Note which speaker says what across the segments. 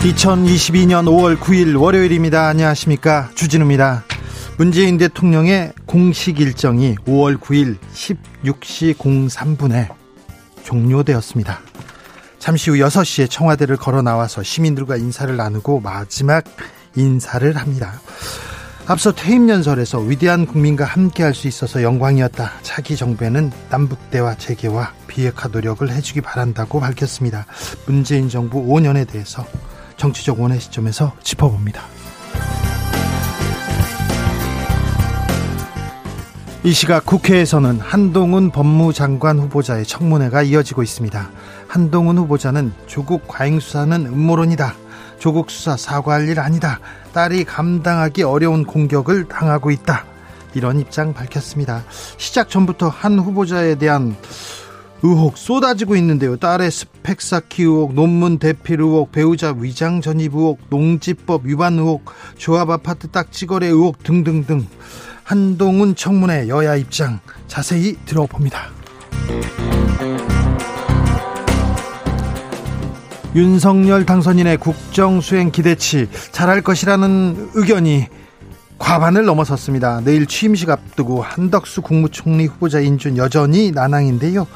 Speaker 1: 2022년 5월 9일 월요일입니다. 안녕하십니까. 주진우입니다. 문재인 대통령의 공식 일정이 5월 9일 16시 03분에 종료되었습니다. 잠시 후 6시에 청와대를 걸어 나와서 시민들과 인사를 나누고 마지막 인사를 합니다. 앞서 퇴임 연설에서 위대한 국민과 함께할 수 있어서 영광이었다. 차기 정부에는 남북 대화 재개와 비핵화 노력을 해주기 바란다고 밝혔습니다. 문재인 정부 5년에 대해서 정치적 원의 시점에서 짚어봅니다. 이 시각 국회에서는 한동훈 법무장관 후보자의 청문회가 이어지고 있습니다. 한동훈 후보자는 조국 과잉 수사는 음모론이다. 조국 수사 사과할 일 아니다. 딸이 감당하기 어려운 공격을 당하고 있다. 이런 입장 밝혔습니다. 시작 전부터 한 후보자에 대한 의혹 쏟아지고 있는데요. 딸의 스펙 쌓기 의혹, 논문 대필 의혹, 배우자 위장 전입 의혹, 농지법 위반 의혹, 조합 아파트 딱지거래 의혹 등등등. 한동훈 청문회 여야 입장 자세히 들어봅니다. 윤석열 당선인의 국정 수행 기대치 잘할 것이라는 의견이 과반을 넘어섰습니다. 내일 취임식 앞두고 한덕수 국무총리 후보자 인준 여전히 난항인데요.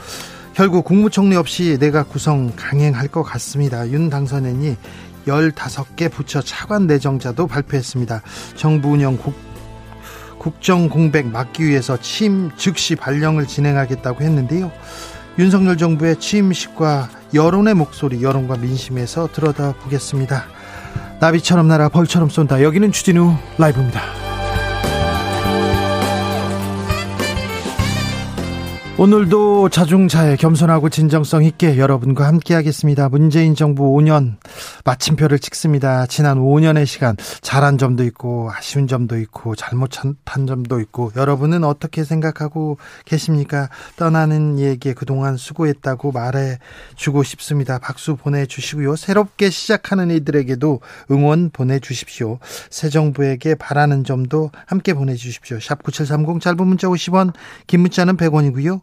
Speaker 1: 결국 국무총리 없이 내가 구성 강행할 것 같습니다. 윤 당선인이 15개 부처 차관 내정자도 발표했습니다. 정부 운영 국, 국정 공백 막기 위해서 취임 즉시 발령을 진행하겠다고 했는데요. 윤석열 정부의 취임식과 여론의 목소리, 여론과 민심에서 들여다 보겠습니다. 나비처럼 날아 벌처럼 쏜다. 여기는 추진우 라이브입니다. 오늘도 자중차에 겸손하고 진정성 있게 여러분과 함께하겠습니다. 문재인 정부 5년 마침표를 찍습니다. 지난 5년의 시간 잘한 점도 있고 아쉬운 점도 있고 잘못한 점도 있고 여러분은 어떻게 생각하고 계십니까? 떠나는 얘기 그동안 수고했다고 말해주고 싶습니다. 박수 보내주시고요. 새롭게 시작하는 이들에게도 응원 보내주십시오. 새 정부에게 바라는 점도 함께 보내주십시오. 샵 9730 짧은 문자 50원 긴 문자는 100원이고요.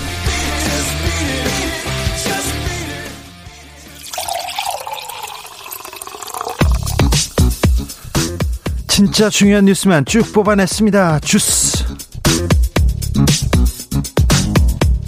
Speaker 1: 진짜 중요한 뉴스만 쭉 뽑아냈습니다. 주스.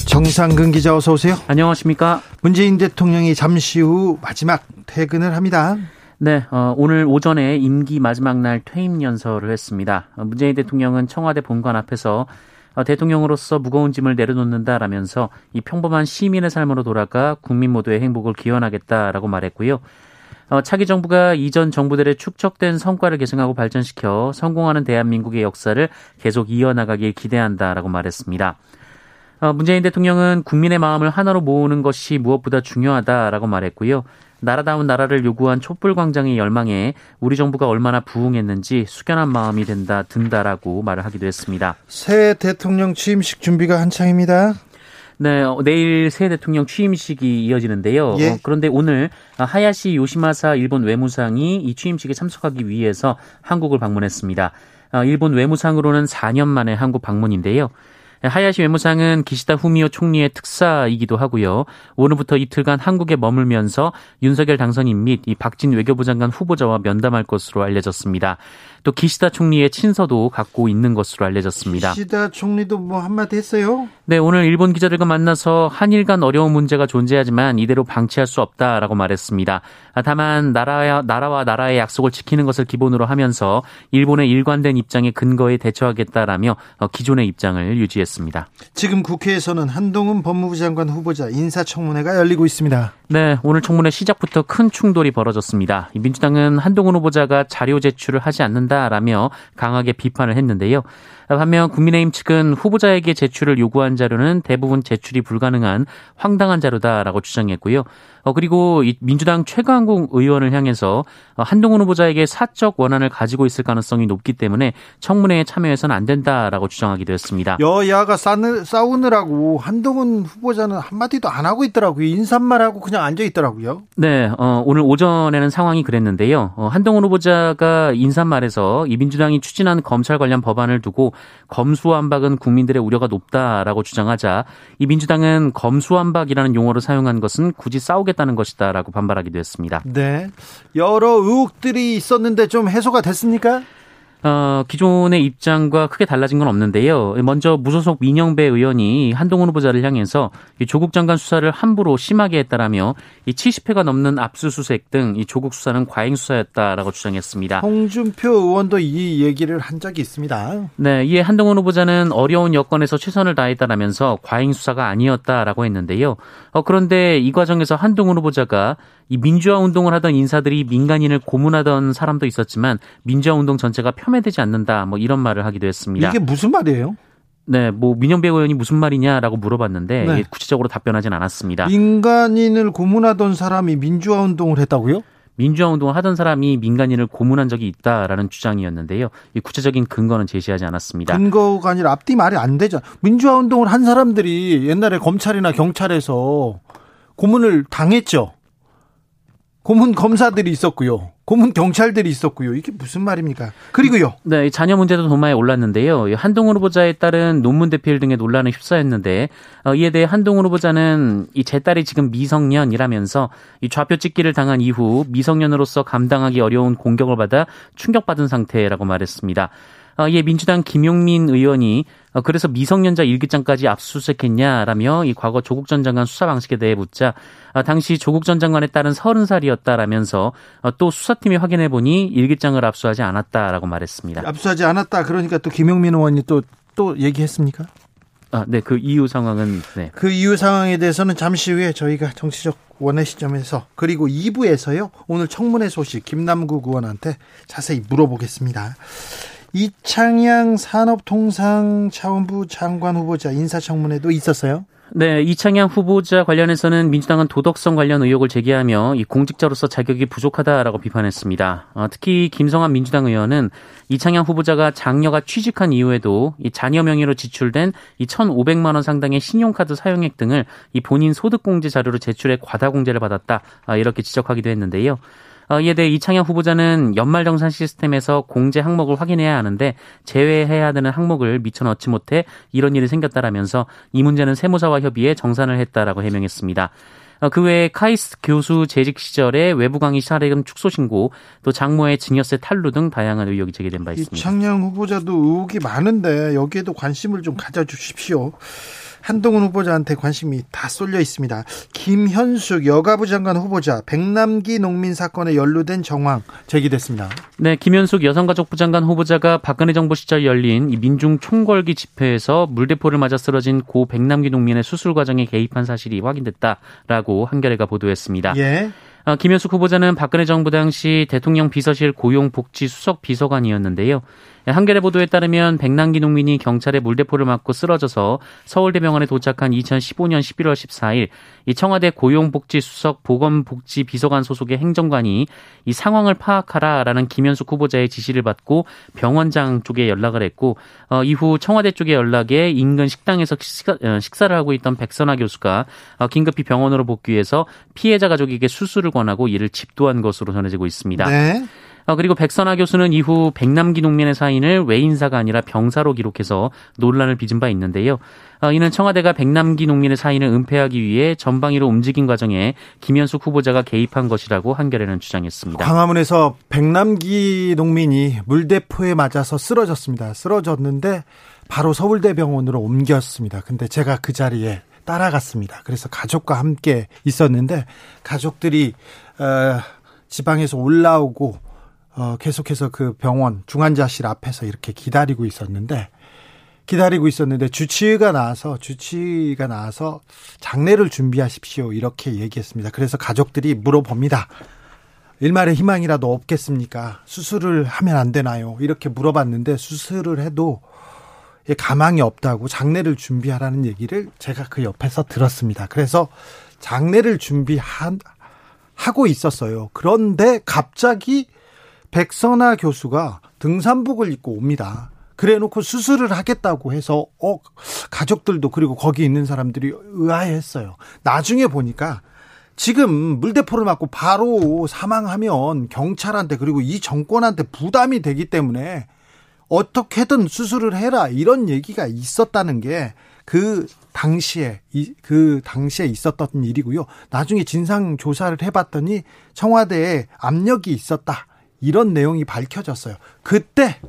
Speaker 1: 정상근 기자 어서 오세요.
Speaker 2: 안녕하십니까.
Speaker 1: 문재인 대통령이 잠시 후 마지막 퇴근을 합니다.
Speaker 2: 네, 어, 오늘 오전에 임기 마지막 날 퇴임 연설을 했습니다. 어, 문재인 대통령은 청와대 본관 앞에서 어, 대통령으로서 무거운 짐을 내려놓는다라면서 이 평범한 시민의 삶으로 돌아가 국민 모두의 행복을 기원하겠다라고 말했고요. 어, 차기 정부가 이전 정부들의 축적된 성과를 계승하고 발전시켜 성공하는 대한민국의 역사를 계속 이어나가길 기대한다라고 말했습니다. 어, 문재인 대통령은 국민의 마음을 하나로 모으는 것이 무엇보다 중요하다라고 말했고요. 나라다운 나라를 요구한 촛불광장의 열망에 우리 정부가 얼마나 부응했는지 숙연한 마음이 된다 든다라고 말을 하기도 했습니다.
Speaker 1: 새 대통령 취임식 준비가 한창입니다.
Speaker 2: 네, 어, 내일 새 대통령 취임식이 이어지는데요.
Speaker 1: 예.
Speaker 2: 어, 그런데 오늘 하야시 요시마사 일본 외무상이 이 취임식에 참석하기 위해서 한국을 방문했습니다. 어, 일본 외무상으로는 4년 만에 한국 방문인데요. 하야시 외무상은 기시다 후미오 총리의 특사이기도 하고요. 오늘부터 이틀간 한국에 머물면서 윤석열 당선인 및 이 박진 외교부 장관 후보자와 면담할 것으로 알려졌습니다. 또 기시다 총리의 친서도 갖고 있는 것으로 알려졌습니다.
Speaker 1: 기시다 총리도 뭐 한마디 했어요?
Speaker 2: 네, 오늘 일본 기자들과 만나서 한일 간 어려운 문제가 존재하지만 이대로 방치할 수 없다라고 말했습니다. 다만 나라와 나라와 나라의 약속을 지키는 것을 기본으로 하면서 일본의 일관된 입장에 근거에 대처하겠다라며 기존의 입장을 유지했습니다.
Speaker 1: 지금 국회에서는 한동훈 법무부 장관 후보자 인사청문회가 열리고 있습니다.
Speaker 2: 네, 오늘 청문회 시작부터 큰 충돌이 벌어졌습니다. 민주당은 한동훈 후보자가 자료 제출을 하지 않는다라며 강하게 비판을 했는데요. 반면 국민의힘 측은 후보자에게 제출을 요구한 자료는 대부분 제출이 불가능한 황당한 자료다라고 주장했고요. 어, 그리고 이 민주당 최강국 의원을 향해서 어, 한동훈 후보자에게 사적 원한을 가지고 있을 가능성이 높기 때문에 청문회에 참여해서는 안 된다라고 주장하기도 했습니다.
Speaker 1: 여야가 싸느, 싸우느라고 한동훈 후보자는 한마디도 안 하고 있더라고요. 인사말 하고 그냥 앉아 있더라고요.
Speaker 2: 네, 어, 오늘 오전에는 상황이 그랬는데요. 어, 한동훈 후보자가 인사말에서 이 민주당이 추진한 검찰 관련 법안을 두고 검수완박은 국민들의 우려가 높다라고 주장하자 이 민주당은 검수완박이라는 용어를 사용한 것은 굳이 싸우 겠다는 것이다라고 반발하기도 했습니다.
Speaker 1: 네. 여러 의혹들이 있었는데 좀 해소가 됐습니까?
Speaker 2: 어, 기존의 입장과 크게 달라진 건 없는데요. 먼저 무소속 민영배 의원이 한동훈 후보자를 향해서 조국 장관 수사를 함부로 심하게 했다라며 이 70회가 넘는 압수수색 등 이 조국 수사는 과잉 수사였다라고 주장했습니다.
Speaker 1: 홍준표 의원도 이 얘기를 한 적이 있습니다.
Speaker 2: 네, 이에 한동훈 후보자는 어려운 여건에서 최선을 다했다라면서 과잉 수사가 아니었다라고 했는데요. 어, 그런데 이 과정에서 한동훈 후보자가 이 민주화 운동을 하던 인사들이 민간인을 고문하던 사람도 있었지만 민주화 운동 전체가 폄훼되지 않는다 뭐 이런 말을 하기도 했습니다.
Speaker 1: 이게 무슨 말이에요?
Speaker 2: 네, 뭐 민영배 의원이 무슨 말이냐라고 물어봤는데 네. 구체적으로 답변하진 않았습니다.
Speaker 1: 민간인을 고문하던 사람이 민주화 운동을 했다고요?
Speaker 2: 민주화 운동을 하던 사람이 민간인을 고문한 적이 있다라는 주장이었는데요. 이 구체적인 근거는 제시하지 않았습니다.
Speaker 1: 근거가 아니라 앞뒤 말이 안 되죠. 민주화 운동을 한 사람들이 옛날에 검찰이나 경찰에서 고문을 당했죠. 고문 검사들이 있었고요. 고문 경찰들이 있었고요. 이게 무슨 말입니까? 그리고요.
Speaker 2: 네, 자녀 문제도 도마에 올랐는데요. 한동훈 후보자에 따른 논문 대필 등의 논란에 휩싸였는데 어, 이에 대해 한동훈 후보자는 이 제 딸이 지금 미성년이라면서 이 좌표 찍기를 당한 이후 미성년으로서 감당하기 어려운 공격을 받아 충격받은 상태라고 말했습니다. 어, 이에 민주당 김용민 의원이 어, 그래서 미성년자 일기장까지 압수수색했냐라며 이 과거 조국 전 장관 수사 방식에 대해 묻자 어, 당시 조국 전 장관에 따른 30살이었다라면서 또 수사팀이 확인해 보니 일기장을 압수하지 않았다라고 말했습니다.
Speaker 1: 압수하지 않았다. 그러니까 또 김용민 의원이 또또 얘기했습니까?
Speaker 2: 아, 네, 그 이유 상황은 네.
Speaker 1: 그 이유 상황에 대해서는 잠시 후에 저희가 정치적 원의 시점에서 그리고 2부에서요. 오늘 청문회 소식 김남국 의원한테 자세히 물어보겠습니다. 이창양 산업통상자원부 장관 후보자 인사청문회도 있었어요.
Speaker 2: 네, 이창양 후보자 관련해서는 민주당은 도덕성 관련 의혹을 제기하며 이 공직자로서 자격이 부족하다라고 비판했습니다. 어, 특히 김성환 민주당 의원은 이창양 후보자가 장녀가 취직한 이후에도 이 자녀 명의로 지출된 이 1,500만 원 상당의 신용카드 사용액 등을 이 본인 소득공제 자료로 제출해 과다 공제를 받았다 아, 이렇게 지적하기도 했는데요. 어, 이에 대해 이창양 후보자는 연말정산 시스템에서 공제 항목을 확인해야 하는데 제외해야 되는 항목을 미처 넣지 못해 이런 일이 생겼다라면서 이 문제는 세무사와 협의해 정산을 했다라고 해명했습니다. 어, 그 외에 카이스트 교수 재직 시절에 외부 강의 사례금 축소 신고, 또 장모의 증여세 탈루 등 다양한 의혹이 제기된 바 있습니다.
Speaker 1: 이창양 후보자도 의혹이 많은데 여기에도 관심을 좀 가져주십시오. 한동훈 후보자한테 관심이 다 쏠려 있습니다. 김현숙 여가부 장관 후보자 백남기 농민 사건에 연루된 정황 제기됐습니다.
Speaker 2: 네, 김현숙 여성가족부 장관 후보자가 박근혜 정부 시절 열린 민중 총궐기 집회에서 물대포를 맞아 쓰러진 고 백남기 농민의 수술 과정에 개입한 사실이 확인됐다라고 한겨레가 보도했습니다.
Speaker 1: 예.
Speaker 2: 어, 김현숙 후보자는 박근혜 정부 당시 대통령 비서실 고용복지수석 비서관이었는데요. 한겨레 보도에 따르면 백남기 농민이 경찰의 물대포를 맞고 쓰러져서 서울대병원에 도착한 2015년 11월 14일 이 청와대 고용복지수석 보건복지비서관 소속의 행정관이 이 상황을 파악하라라는 김현숙 후보자의 지시를 받고 병원장 쪽에 연락을 했고 어, 이후 청와대 쪽에 연락에 인근 식당에서 식사, 어, 식사 를 하고 있던 백선아 교수가 어, 긴급히 병원으로 복귀해서 피해자 가족에게 수술을 권하고 이를 집도한 것으로 전해지고 있습니다.
Speaker 1: 네.
Speaker 2: 어, 그리고 백선아 교수는 이후 백남기 농민의 사인을 외인사가 아니라 병사로 기록해서 논란을 빚은 바 있는데요. 어, 이는 청와대가 백남기 농민의 사인을 은폐하기 위해 전방위로 움직인 과정에 김현숙 후보자가 개입한 것이라고 한겨레는 주장했습니다.
Speaker 1: 광화문에서 백남기 농민이 물대포에 맞아서 쓰러졌습니다. 쓰러졌는데 바로 서울대병원으로 옮겼습니다. 근데 제가 그 자리에 따라갔습니다. 그래서 가족과 함께 있었는데 가족들이 어, 지방에서 올라오고 어, 계속해서 그 병원 중환자실 앞에서 이렇게 기다리고 있었는데 기다리고 있었는데 주치의가 나와서 주치의가 나와서 장례를 준비하십시오 이렇게 얘기했습니다. 그래서 가족들이 물어봅니다. 일말의 희망이라도 없겠습니까? 수술을 하면 안 되나요? 이렇게 물어봤는데 수술을 해도 가망이 없다고 장례를 준비하라는 얘기를 제가 그 옆에서 들었습니다. 그래서 장례를 준비한 하고 있었어요. 그런데 갑자기 백선아 교수가 등산복을 입고 옵니다. 그래 놓고 수술을 하겠다고 해서 어 가족들도 그리고 거기 있는 사람들이 의아해했어요. 나중에 보니까 지금 물대포를 맞고 바로 사망하면 경찰한테 그리고 이 정권한테 부담이 되기 때문에 어떻게든 수술을 해라 이런 얘기가 있었다는 게 그 당시에 그 당시에 있었던 일이고요. 나중에 진상 조사를 해봤더니 청와대에 압력이 있었다 이런 내용이 밝혀졌어요. 그때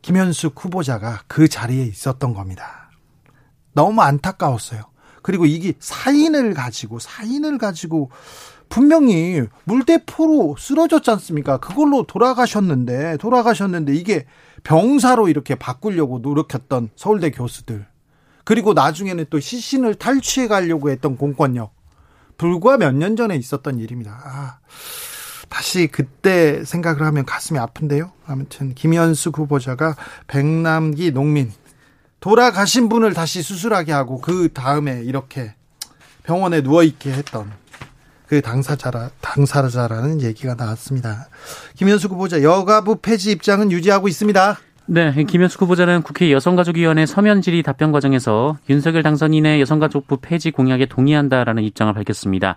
Speaker 1: 김현숙 후보자가 그 자리에 있었던 겁니다. 너무 안타까웠어요. 그리고 이게 사인을 가지고 사인을 가지고 분명히 물대포로 쓰러졌지 않습니까? 그걸로 돌아가셨는데 돌아가셨는데 이게 병사로 이렇게 바꾸려고 노력했던 서울대 교수들 그리고 나중에는 또 시신을 탈취해 가려고 했던 공권력 불과 몇 년 전에 있었던 일입니다. 아, 다시 그때 생각을 하면 가슴이 아픈데요. 아무튼 김현숙 후보자가 백남기 농민 돌아가신 분을 다시 수술하게 하고 그 다음에 이렇게 병원에 누워 있게 했던 그 당사자라 당사자라는 얘기가 나왔습니다. 김현숙 후보자 여가부 폐지 입장은 유지하고 있습니다.
Speaker 2: 네, 김현숙 후보자는 국회 여성가족위원회 서면 질의 답변 과정에서 윤석열 당선인의 여성가족부 폐지 공약에 동의한다라는 입장을 밝혔습니다.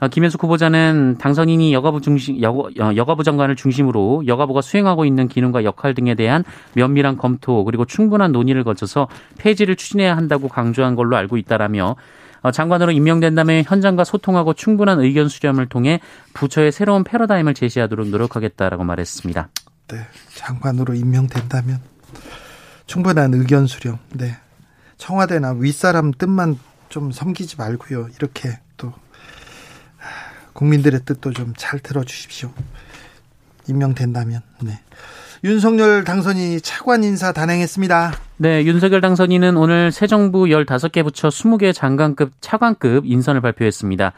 Speaker 2: 어, 김현숙 후보자는 당선인이 여가부 중심 여가, 어, 여가 부 장관을 중심으로 여가부가 수행하고 있는 기능과 역할 등에 대한 면밀한 검토 그리고 충분한 논의를 거쳐서 폐지를 추진해야 한다고 강조한 걸로 알고 있다라며 어, 장관으로 임명된다면 현장과 소통하고 충분한 의견 수렴을 통해 부처의 새로운 패러다임을 제시하도록 노력하겠다라고 말했습니다.
Speaker 1: 네, 장관으로 임명된다면 충분한 의견 수렴. 네, 청와대나 윗사람 뜻만 좀 섬기지 말고요. 이렇게 또 국민들의 뜻도 좀 잘 들어주십시오. 임명된다면. 네. 윤석열 당선인이 차관 인사 단행했습니다.
Speaker 2: 네, 윤석열 당선인은 오늘 새 정부 15개 부처 20개 장관급 차관급 인선을 발표했습니다.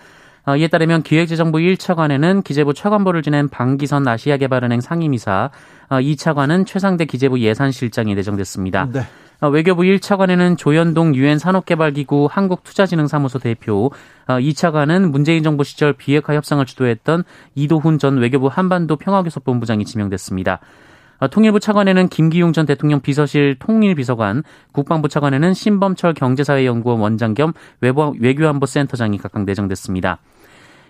Speaker 2: 어, 이에 따르면 기획재정부 1차관에는 기재부 차관보를 지낸 방기선 아시아개발은행 상임이사, 2차관은 어, 최상대 기재부 예산실장이 내정됐습니다. 네. 어, 외교부 1차관에는 조현동 유엔 산업개발기구 한국투자진흥사무소 대표, 2차관은 문재인 정부 시절 비핵화 협상을 주도했던 이도훈 전 외교부 한반도 평화교섭본부장이 지명됐습니다. 어, 통일부 차관에는 김기용 전 대통령 비서실 통일비서관, 국방부 차관에는 신범철 경제사회연구원 원장 겸 외교안보센터장이 각각 내정됐습니다.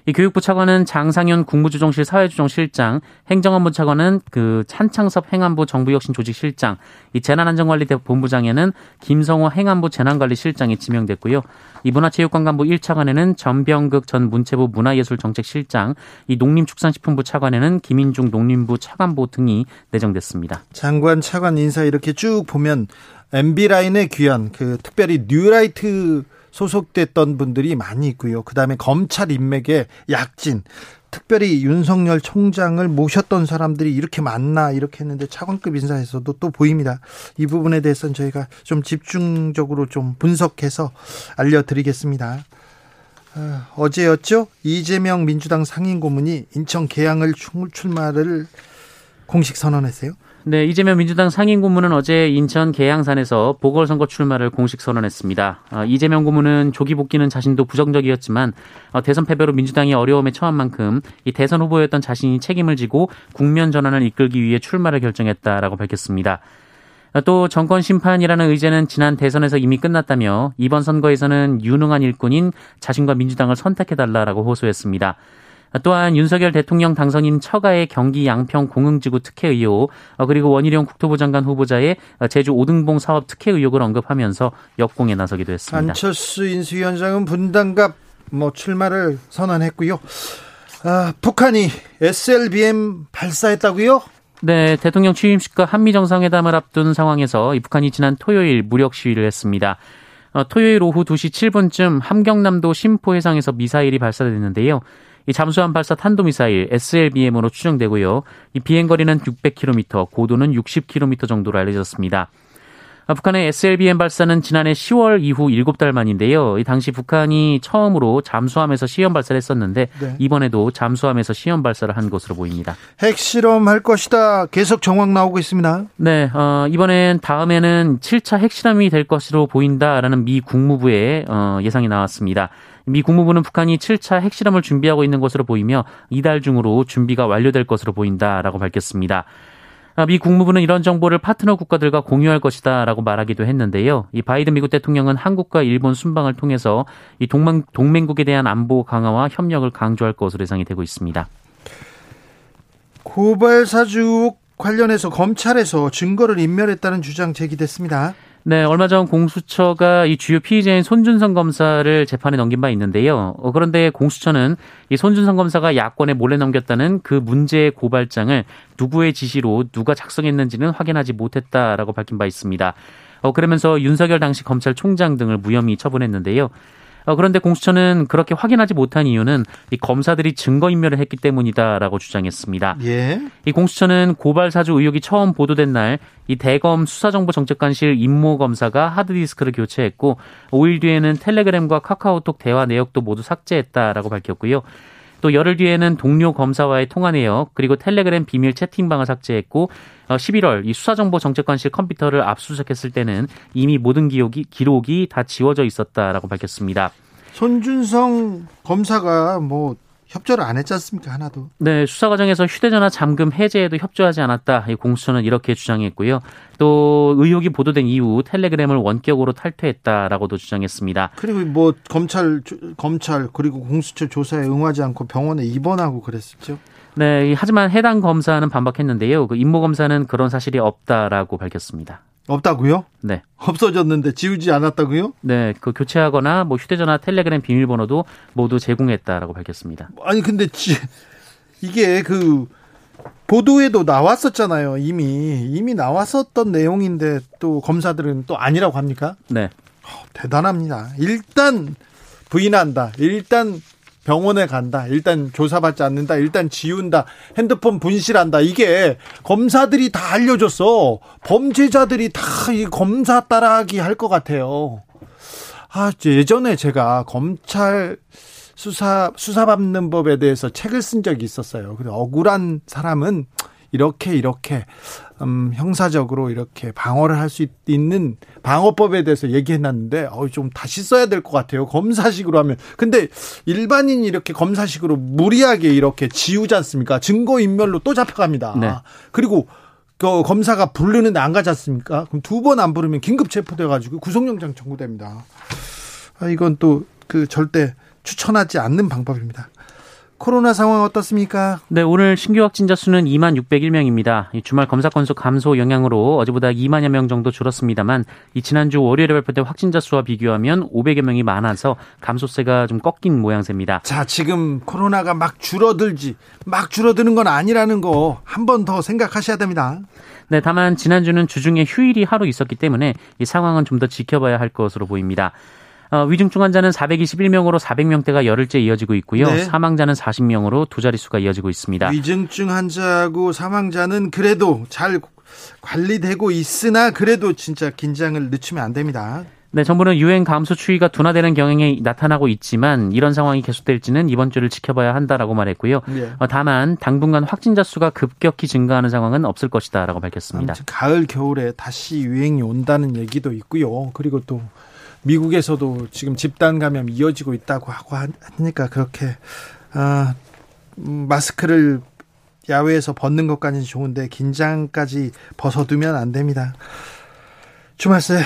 Speaker 2: 이 교육부 차관은 장상현 국무조정실 사회조정실장, 행정안보 차관은 그 찬창섭 행안부 정부혁신조직실장, 이 재난안전관리대 본부장에는 김성호 행안부 재난관리실장이 지명됐고요. 이 문화체육관광부 1차관에는 전병극 전 문체부 문화예술정책실장, 이 농림축산식품부 차관에는 김인중 농림부 차관보 등이 내정됐습니다.
Speaker 1: 장관 차관 인사 이렇게 쭉 보면 MB 라인의 귀환, 그 특별히 뉴라이트 소속됐던 분들이 많이 있고요. 그다음에 검찰 인맥의 약진, 특별히 윤석열 총장을 모셨던 사람들이 이렇게 많나 이렇게 했는데 차관급 인사에서도 또 보입니다. 이 부분에 대해서는 저희가 좀 집중적으로 좀 분석해서 알려드리겠습니다. 어, 어제였죠? 이재명 민주당 상임 고문이 인천 계양을 출마를 공식 선언했어요.
Speaker 2: 네, 이재명 민주당 상임 고문은 어제 인천 계양산에서 보궐선거 출마를 공식 선언했습니다. 어, 이재명 고문은 조기 복귀는 자신도 부정적이었지만 어, 대선 패배로 민주당이 어려움에 처한 만큼 이 대선 후보였던 자신이 책임을 지고 국면 전환을 이끌기 위해 출마를 결정했다라고 밝혔습니다. 어, 또 정권 심판이라는 의제는 지난 대선에서 이미 끝났다며 이번 선거에서는 유능한 일꾼인 자신과 민주당을 선택해달라라고 호소했습니다. 또한 윤석열 대통령 당선인 처가의 경기 양평 공흥지구 특혜 의혹 어, 그리고 원희룡 국토부 장관 후보자의 제주 오등봉 사업 특혜 의혹을 언급하면서 역공에 나서기도 했습니다.
Speaker 1: 안철수 인수위원장은 분당갑 뭐 출마를 선언했고요. 아, 북한이 SLBM 발사했다고요?
Speaker 2: 네, 대통령 취임식과 한미 정상회담을 앞둔 상황에서 이 북한이 지난 토요일 무력 시위를 했습니다. 어, 토요일 오후 2시 7분쯤 함경남도 심포 해상에서 미사일이 발사됐는데요. 이 잠수함 발사 탄도미사일 SLBM으로 추정되고요. 이 비행 거리는 600km, 고도는 60km 정도로 알려졌습니다. 아, 북한의 SLBM 발사는 지난해 10월 이후 7달 만인데요. 이 당시 북한이 처음으로 잠수함에서 시험 발사를 했었는데 네. 이번에도 잠수함에서 시험 발사를 한 것으로 보입니다.
Speaker 1: 핵실험 할 것이다. 계속 정황 나오고 있습니다.
Speaker 2: 네, 어, 이번엔 다음에는 7차 핵실험이 될 것으로 보인다라는 미 국무부의 어, 예상이 나왔습니다. 미 국무부는 북한이 7차 핵실험을 준비하고 있는 것으로 보이며 이달 중으로 준비가 완료될 것으로 보인다라고 밝혔습니다. 아, 미 국무부는 이런 정보를 파트너 국가들과 공유할 것이다라고 말하기도 했는데요. 이 바이든 미국 대통령은 한국과 일본 순방을 통해서 이 동맹, 동맹국에 대한 안보 강화와 협력을 강조할 것으로 예상이 되고 있습니다.
Speaker 1: 고발 사주 관련해서 검찰에서 증거를 인멸했다는 주장 제기됐습니다.
Speaker 2: 네, 얼마 전 공수처가 이 주요 피의자인 손준성 검사를 재판에 넘긴 바 있는데요. 어, 그런데 공수처는 이 손준성 검사가 야권에 몰래 넘겼다는 그 문제의 고발장을 누구의 지시로 누가 작성했는지는 확인하지 못했다라고 밝힌 바 있습니다. 어, 그러면서 윤석열 당시 검찰총장 등을 무혐의 처분했는데요. 어, 그런데 공수처는 그렇게 확인하지 못한 이유는 이 검사들이 증거인멸을 했기 때문이다라고 주장했습니다. 예. 이 공수처는 고발 사주 의혹이 처음 보도된 날 이 대검 수사정보정책관실 임모 검사가 하드디스크를 교체했고 5일 뒤에는 텔레그램과 카카오톡 대화 내역도 모두 삭제했다라고 밝혔고요. 또 열흘 뒤에는 동료 검사와의 통화 내역 그리고 텔레그램 비밀 채팅방을 삭제했고 11월 어, 이 수사정보정책관실 컴퓨터를 압수수색했을 때는 이미 모든 기록이 기록이 다 지워져 있었다라고 밝혔습니다.
Speaker 1: 손준성 검사가 뭐 협조를 안 했지 않습니까? 하나도.
Speaker 2: 네, 수사 과정에서 휴대전화 잠금 해제에도 협조하지 않았다. 공수처는 이렇게 주장했고요. 또 의혹이 보도된 이후 텔레그램을 원격으로 탈퇴했다라고도 주장했습니다.
Speaker 1: 그리고 뭐 검찰 검찰 그리고 공수처 조사에 응하지 않고 병원에 입원하고 그랬었죠.
Speaker 2: 네, 하지만 해당 검사는 반박했는데요. 그 임모 검사는 그런 사실이 없다라고 밝혔습니다.
Speaker 1: 없다고요?
Speaker 2: 네.
Speaker 1: 없어졌는데 지우지 않았다고요?
Speaker 2: 네, 그 교체하거나 뭐 휴대전화, 텔레그램 비밀번호도 모두 제공했다라고 밝혔습니다.
Speaker 1: 아니 근데 지, 이게 그 보도에도 나왔었잖아요. 이미 이미 나왔었던 내용인데 또 검사들은 또 아니라고 합니까?
Speaker 2: 네.
Speaker 1: 어, 대단합니다. 일단 부인한다. 일단 병원에 간다. 일단 조사받지 않는다. 일단 지운다. 핸드폰 분실한다. 이게 검사들이 다 알려줬어. 범죄자들이 다 이 검사 따라하기 할 것 같아요. 아, 예전에 제가 검찰 수사, 수사받는 법에 대해서 책을 쓴 적이 있었어요. 근데 억울한 사람은 이렇게 이렇게 음, 형사적으로 이렇게 방어를 할 수 있는 방어법에 대해서 얘기해놨는데 어, 좀 다시 써야 될 것 같아요. 검사식으로 하면 근데 일반인이 이렇게 검사식으로 무리하게 이렇게 지우지 않습니까? 증거 인멸로 또 잡혀갑니다. 네. 그리고 그 검사가 부르는데 안 가지 않습니까? 그럼 두 번 안 부르면 긴급 체포돼 가지고 구속영장 청구됩니다. 아, 이건 또 그 절대 추천하지 않는 방법입니다. 코로나 상황 어떻습니까?
Speaker 2: 네, 오늘 신규 확진자 수는 2만 601명입니다. 주말 검사 건수 감소 영향으로 어제보다 2만여 명 정도 줄었습니다만 이 지난주 월요일에 발표된 확진자 수와 비교하면 500여 명이 많아서 감소세가 좀 꺾인 모양새입니다.
Speaker 1: 자, 지금 코로나가 막 줄어들지 막 줄어드는 건 아니라는 거 한 번 더 생각하셔야 됩니다.
Speaker 2: 네, 다만 지난주는 주중에 휴일이 하루 있었기 때문에 이 상황은 좀 더 지켜봐야 할 것으로 보입니다. 어, 위중증 환자는 421명으로 400명대가 열흘째 이어지고 있고요. 네. 사망자는 40명으로 두 자릿수가 이어지고 있습니다.
Speaker 1: 위중증 환자하고 사망자는 그래도 잘 관리되고 있으나 그래도 진짜 긴장을 늦추면 안 됩니다.
Speaker 2: 네, 정부는 유행 감소 추이가 둔화되는 경향이 나타나고 있지만 이런 상황이 계속될지는 이번 주를 지켜봐야 한다라고 말했고요. 네. 어, 다만 당분간 확진자 수가 급격히 증가하는 상황은 없을 것이다라고 밝혔습니다.
Speaker 1: 가을 겨울에 다시 유행이 온다는 얘기도 있고요. 그리고 또 미국에서도 지금 집단 감염 이어지고 있다고 하고 하니까 그렇게 아, 음, 마스크를 야외에서 벗는 것까지는 좋은데 긴장까지 벗어두면 안 됩니다. 주말 새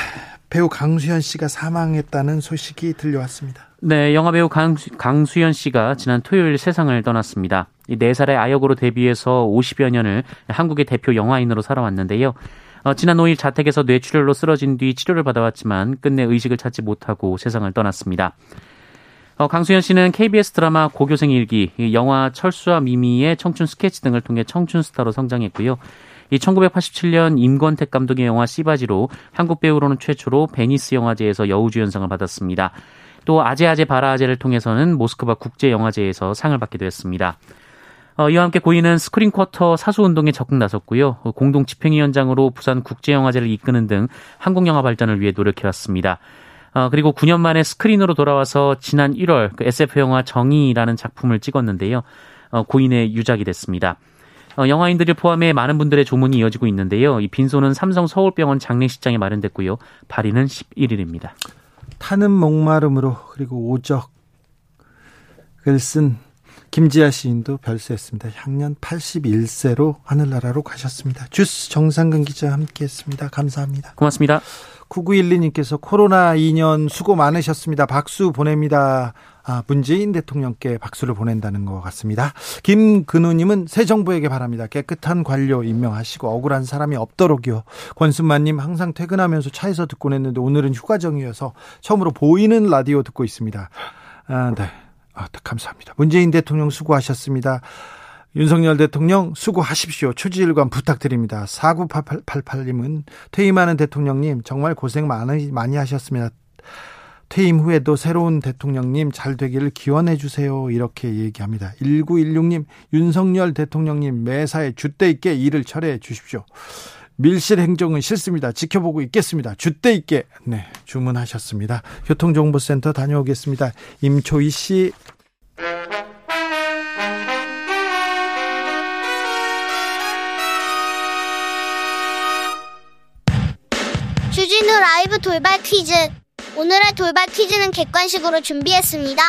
Speaker 1: 배우 강수현 씨가 사망했다는 소식이 들려왔습니다.
Speaker 2: 네, 영화 배우 강수, 강수현 씨가 지난 토요일 세상을 떠났습니다. 4살의 아역으로 데뷔해서 50여 년을 한국의 대표 영화인으로 살아왔는데요. 어, 지난 5일 자택에서 뇌출혈로 쓰러진 뒤 치료를 받아왔지만 끝내 의식을 찾지 못하고 세상을 떠났습니다. 어, 강수연 씨는 KBS 드라마 고교생 일기, 영화 철수와 미미의 청춘 스케치 등을 통해 청춘 스타로 성장했고요. 이 1987년 임권택 감독의 영화 씨받이로 한국 배우로는 최초로 베니스 영화제에서 여우주연상을 받았습니다. 또 아재 아재 바라 아재를 통해서는 모스크바 국제영화제에서 상을 받기도 했습니다. 어, 이와 함께 고인은 스크린 쿼터 사수 운동에 적극 나섰고요. 공동 집행위원장으로 부산 국제영화제를 이끄는 등 한국 영화 발전을 위해 노력해왔습니다. 어, 그리고 9년 만에 스크린으로 돌아와서 지난 1월 그 SF 영화 정이라는 작품을 찍었는데요. 어, 고인의 유작이 됐습니다. 어, 영화인들을 포함해 많은 분들의 조문이 이어지고 있는데요. 이 빈소는 삼성 서울병원 장례식장에 마련됐고요. 발인은 11일입니다.
Speaker 1: 타는 목마름으로 그리고 오적을 쓴 김지아 시인도 별세했습니다. 향년 81세로 하늘나라로 가셨습니다. 주스 정상근 기자 함께했습니다. 감사합니다.
Speaker 2: 고맙습니다.
Speaker 1: 9912님께서 코로나 2년 수고 많으셨습니다. 박수 보냅니다. 아, 문재인 대통령께 박수를 보낸다는 것 같습니다. 김근우님은 새 정부에게 바랍니다. 깨끗한 관료 임명하시고 억울한 사람이 없도록요. 권순만님 항상 퇴근하면서 차에서 듣곤 했는데 오늘은 휴가정이어서 처음으로 보이는 라디오 듣고 있습니다. 아, 네. 아, 감사합니다. 문재인 대통령 수고하셨습니다. 윤석열 대통령 수고하십시오. 초지일관 부탁드립니다. 4988님은 퇴임하는 대통령님 정말 고생 많이, 많이 하셨습니다. 퇴임 후에도 새로운 대통령님 잘 되기를 기원해 주세요. 이렇게 얘기합니다. 1916님, 윤석열 대통령님 매사에 주대 있게 일을 철회해 주십시오. 밀실 행정은 싫습니다. 지켜보고 있겠습니다. 주대 있게 네 주문하셨습니다. 교통정보센터 다녀오겠습니다. 임초희 씨.
Speaker 3: 주진우 라이브 돌발 퀴즈. 오늘의 돌발 퀴즈는 객관식으로 준비했습니다.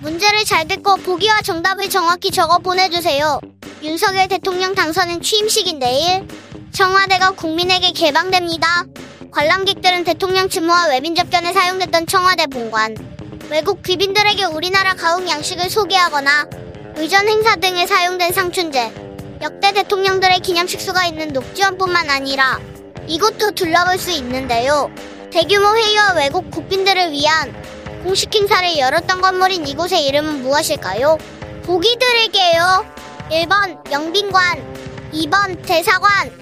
Speaker 3: 문제를 잘 듣고 보기와 정답을 정확히 적어 보내주세요. 윤석열 대통령 당선은 취임식인 내일. 청와대가 국민에게 개방됩니다. 관람객들은 대통령 직무와 외빈 접견에 사용됐던 청와대 본관, 외국 귀빈들에게 우리나라 가흥 양식을 소개하거나 의전 행사 등에 사용된 상춘제, 역대 대통령들의 기념식수가 있는 녹지원뿐만 아니라 이곳도 둘러볼 수 있는데요. 대규모 회의와 외국 국빈들을 위한 공식 행사를 열었던 건물인 이곳의 이름은 무엇일까요? 보기 드릴게요. 1번 영빈관, 2번 대사관,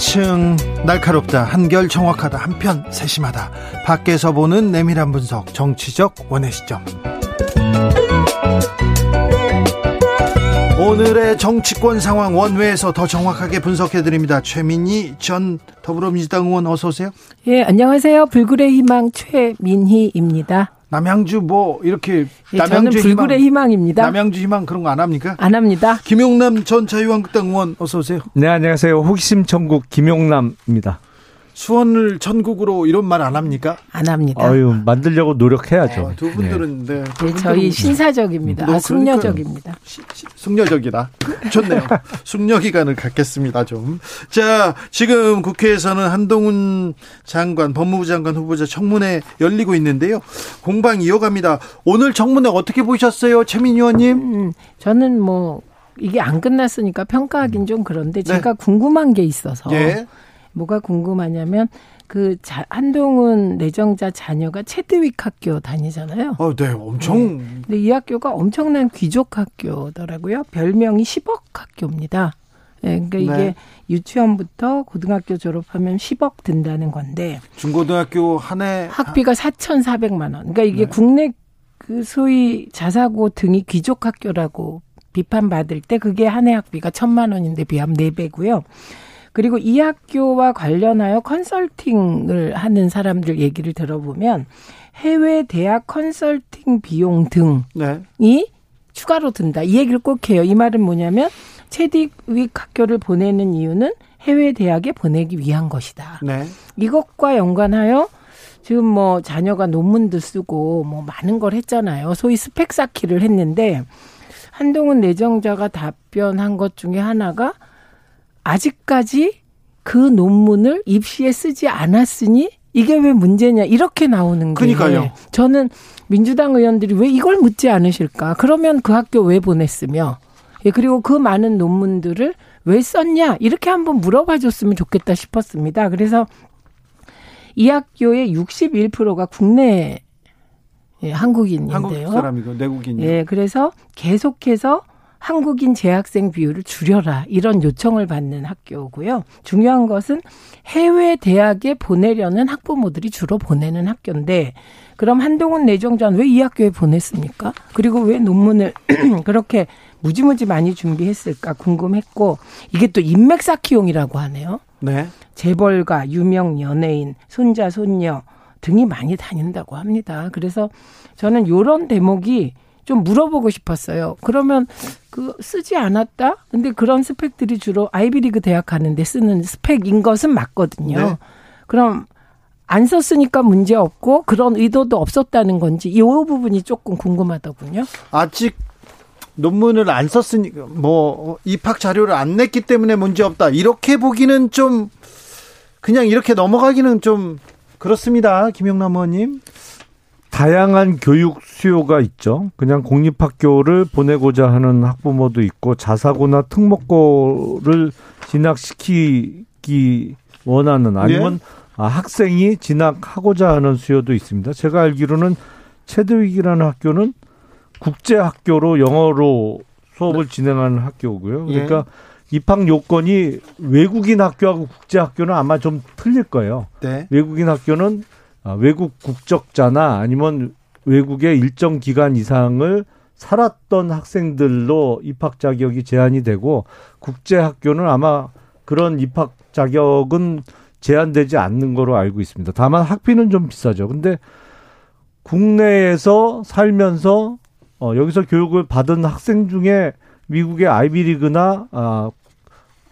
Speaker 1: 한층 날카롭다 한결 정확하다 한편 세심하다 밖에서 보는 내밀한 분석 정치적 원의 시점 오늘의 정치권 상황 원회에서 더 정확하게 분석해 드립니다. 최민희 전 더불어민주당 의원 어서 오세요.
Speaker 4: 예, 안녕하세요. 불굴의 희망 최민희입니다.
Speaker 1: 남양주 뭐 이렇게
Speaker 4: 예, 남양주 불굴의 희망, 입니다
Speaker 1: 남양주 희망 그런 거 안 합니까?
Speaker 4: 안 합니다.
Speaker 1: 김용남 전 자유한국당 의원 어서 오세요.
Speaker 5: 네, 안녕하세요. 호기심 천국 김용남입니다.
Speaker 1: 수원을 전국으로 이런 말 안 합니까?
Speaker 4: 안 합니다.
Speaker 5: 아유, 만들려고 노력해야죠.
Speaker 1: 어, 두 분들은 네. 네, 두
Speaker 4: 분들은 저희 신사적입니다. 아, 숙녀적입니다.
Speaker 1: 시, 시, 숙녀적이다. 좋네요. 숙녀 기간을 갖겠습니다, 좀. 자, 지금 국회에서는 한동훈 장관, 법무부 장관 후보자 청문회 열리고 있는데요. 공방 이어갑니다. 오늘 청문회 어떻게 보셨어요, 최민 의원님? 음,
Speaker 4: 저는 뭐 이게 안 끝났으니까 평가하긴 좀 그런데 네. 제가 궁금한 게 있어서 예. 뭐가 궁금하냐면 그 자, 한동훈 내정자 자녀가 체드윅 학교 다니잖아요.
Speaker 1: 어, 네, 엄청. 네.
Speaker 4: 근데 이 학교가 엄청난 귀족 학교더라고요. 별명이 10억 학교입니다. 네, 그러니까 네. 이게 유치원부터 고등학교 졸업하면 10억 든다는 건데.
Speaker 1: 중고등학교 한 해
Speaker 4: 학비가 4,400만 원. 그러니까 이게 네. 국내 그 소위 자사고 등이 귀족 학교라고 비판받을 때 그게 한 해 학비가 천만 원인데 비하면 4배고요. 그리고 이 학교와 관련하여 컨설팅을 하는 사람들 얘기를 들어보면 해외 대학 컨설팅 비용 등이 네. 추가로 든다. 이 얘기를 꼭 해요. 이 말은 뭐냐면 체디윅 학교를 보내는 이유는 해외 대학에 보내기 위한 것이다. 네. 이것과 연관하여 지금 뭐 자녀가 논문도 쓰고 뭐 많은 걸 했잖아요. 소위 스펙 쌓기를 했는데 한동훈 내정자가 답변한 것 중에 하나가 아직까지 그 논문을 입시에 쓰지 않았으니 이게 왜 문제냐 이렇게 나오는 거예요. 그러니까요. 저는 민주당 의원들이 왜 이걸 묻지 않으실까? 그러면 그 학교 왜 보냈으며 예, 그리고 그 많은 논문들을 왜 썼냐 이렇게 한번 물어봐 줬으면 좋겠다 싶었습니다. 그래서 이 학교의 61%가 국내 예, 한국인인데요.
Speaker 1: 한국 사람이고 내국인이요.
Speaker 4: 예, 그래서 계속해서 한국인 재학생 비율을 줄여라 이런 요청을 받는 학교고요. 중요한 것은 해외 대학에 보내려는 학부모들이 주로 보내는 학교인데 그럼 한동훈 내정자는 왜 이 학교에 보냈습니까? 그리고 왜 논문을 그렇게 무지무지 많이 준비했을까 궁금했고 이게 또 인맥 쌓기용이라고 하네요. 네. 재벌가, 유명 연예인, 손자, 손녀 등이 많이 다닌다고 합니다. 그래서 저는 요런 대목이 좀 물어보고 싶었어요. 그러면 그 쓰지 않았다? 근데 그런 스펙들이 주로 아이비리그 대학 가는데 쓰는 스펙인 것은 맞거든요. 네. 그럼 안 썼으니까 문제 없고 그런 의도도 없었다는 건지 이 부분이 조금 궁금하더군요.
Speaker 1: 아직 논문을 안 썼으니까 뭐 입학 자료를 안 냈기 때문에 문제 없다. 이렇게 보기는 좀 그냥 이렇게 넘어가기는 좀 그렇습니다. 김영남 의원님.
Speaker 5: 다양한 교육 수요가 있죠. 그냥 공립학교를 보내고자 하는 학부모도 있고 자사고나 특목고를 진학시키기 원하는 아니면 네. 학생이 진학하고자 하는 수요도 있습니다. 제가 알기로는 체드윅이라는 학교는 국제 학교로 영어로 수업을 네. 진행하는 학교고요. 예. 그러니까 예. 입학 요건이 외국인 학교하고 국제 학교는 아마 좀 틀릴 거예요. 네. 외국인 학교는 아, 외국 국적자나 아니면 외국에 일정 기간 이상을 살았던 학생들로 입학 자격이 제한이 되고 국제 학교는 아마 그런 입학 자격은 제한되지 않는 거로 알고 있습니다. 다만 학비는 좀 비싸죠. 근데 국내에서 살면서 어, 여기서 교육을 받은 학생 중에 미국의 아이비리그나 아,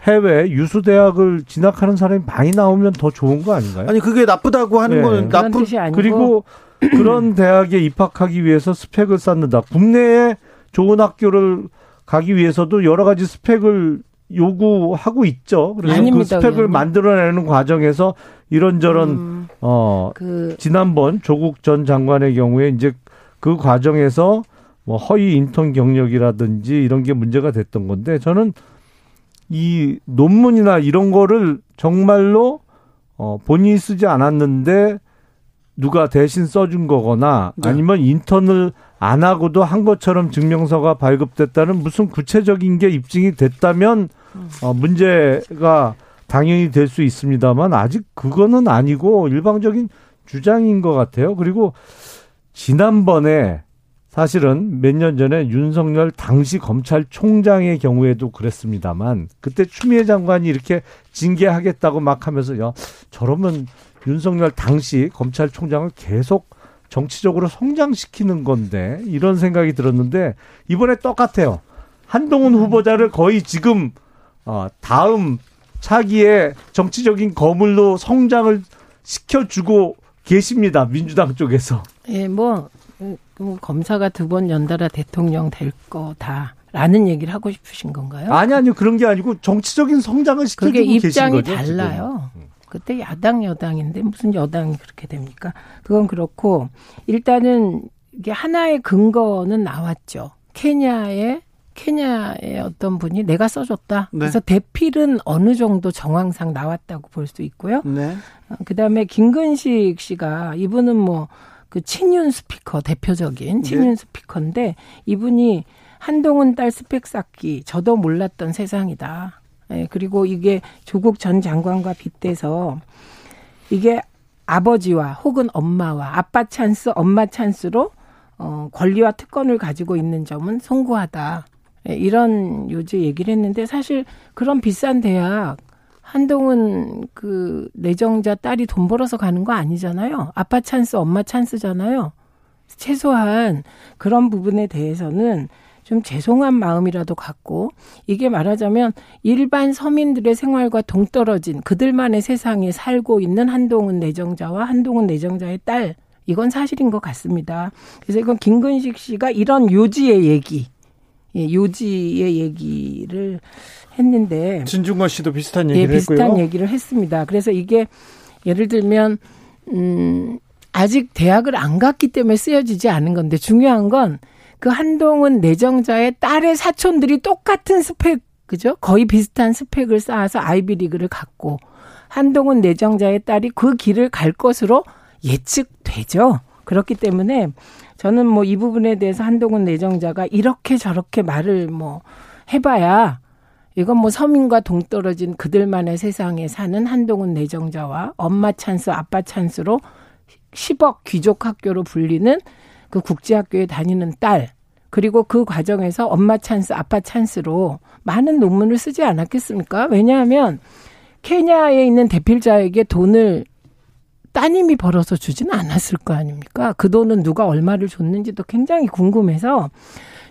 Speaker 5: 해외 유수 대학을 진학하는 사람이 많이 나오면 더 좋은 거 아닌가요?
Speaker 1: 아니 그게 나쁘다고 하는 네. 거는 나쁜
Speaker 5: 그리고 그런 대학에 입학하기 위해서 스펙을 쌓는다. 국내에 좋은 학교를 가기 위해서도 여러 가지 스펙을 요구하고 있죠. 그래서 그 아닙니다, 그 스펙을 그냥. 만들어내는 과정에서 이런저런 음, 어 그 지난번 조국 전 장관의 경우에 이제 그 과정에서 뭐 허위 인턴 경력이라든지 이런 게 문제가 됐던 건데 저는 이 논문이나 이런 거를 정말로 어 본인이 쓰지 않았는데 누가 대신 써준 거거나 네. 아니면 인턴을 안 하고도 한 것처럼 증명서가 발급됐다는 무슨 구체적인 게 입증이 됐다면 어 문제가 당연히 될 수 있습니다만 아직 그거는 아니고 일방적인 주장인 것 같아요. 그리고 지난번에 사실은 몇 년 전에 윤석열 당시 검찰총장의 경우에도 그랬습니다만 그때 추미애 장관이 이렇게 징계하겠다고 막 하면서 야 저러면 윤석열 당시 검찰총장을 계속 정치적으로 성장시키는 건데 이런 생각이 들었는데 이번에 똑같아요. 한동훈 후보자를 거의 지금 어 다음 차기에 정치적인 거물로 성장을 시켜주고 계십니다. 민주당 쪽에서.
Speaker 4: 예, 뭐뭐 검사가 두 번 연달아 대통령 될 거다 라는 얘기를 하고 싶으신 건가요?
Speaker 5: 아니 아니요 그런 게 아니고 정치적인 성장을 시켜주고
Speaker 4: 그게 입장이 달라요. 지금. 그때 야당 여당인데 무슨 여당이 그렇게 됩니까? 그건 그렇고 일단은 이게 하나의 근거는 나왔죠. 케냐의 케냐의 어떤 분이 내가 써줬다. 네. 그래서 대필은 어느 정도 정황상 나왔다고 볼 수 있고요. 네. 어, 그다음에 김근식 씨가 이분은 뭐 그 친윤 스피커 대표적인 네. 친윤 네. 스피커인데 이분이 한동훈 딸 스펙 쌓기 저도 몰랐던 세상이다. 예, 그리고 이게 조국 전 장관과 빗대서 이게 아버지와 혹은 엄마와 아빠 찬스, 엄마 찬스로 어, 권리와 특권을 가지고 있는 점은 송구하다. 예, 이런 요지 얘기를 했는데 사실 그런 비싼 대학 한동훈 그 내정자 딸이 돈 벌어서 가는 거 아니잖아요. 아빠 찬스, 엄마 찬스잖아요. 최소한 그런 부분에 대해서는 좀 죄송한 마음이라도 갖고 이게 말하자면 일반 서민들의 생활과 동떨어진 그들만의 세상에 살고 있는 한동훈 내정자와 한동훈 내정자의 딸 이건 사실인 것 같습니다. 그래서 이건 김근식 씨가 이런 요지의 얘기, 예, 요지의 얘기를 했는데
Speaker 1: 진중권 씨도 비슷한 얘기를
Speaker 4: 예, 비슷한
Speaker 1: 했고요.
Speaker 4: 얘기를 했습니다. 그래서 이게 예를 들면 음 아직 대학을 안 갔기 때문에 쓰여지지 않은 건데 중요한 건 그 한동훈 내정자의 딸의 사촌들이 똑같은 스펙 그죠? 거의 비슷한 스펙을 쌓아서 아이비리그를 갖고 한동훈 내정자의 딸이 그 길을 갈 것으로 예측되죠. 그렇기 때문에 저는 뭐 이 부분에 대해서 한동훈 내정자가 이렇게 저렇게 말을 뭐 해봐야 이건 뭐 서민과 동떨어진 그들만의 세상에 사는 한동훈 내정자와 엄마 찬스, 아빠 찬스로 10억 귀족 학교로 불리는 그 국제학교에 다니는 딸 그리고 그 과정에서 엄마 찬스, 아빠 찬스로 많은 논문을 쓰지 않았겠습니까? 왜냐하면 케냐에 있는 대필자에게 돈을 따님이 벌어서 주지는 않았을 거 아닙니까? 그 돈은 누가 얼마를 줬는지도 굉장히 궁금해서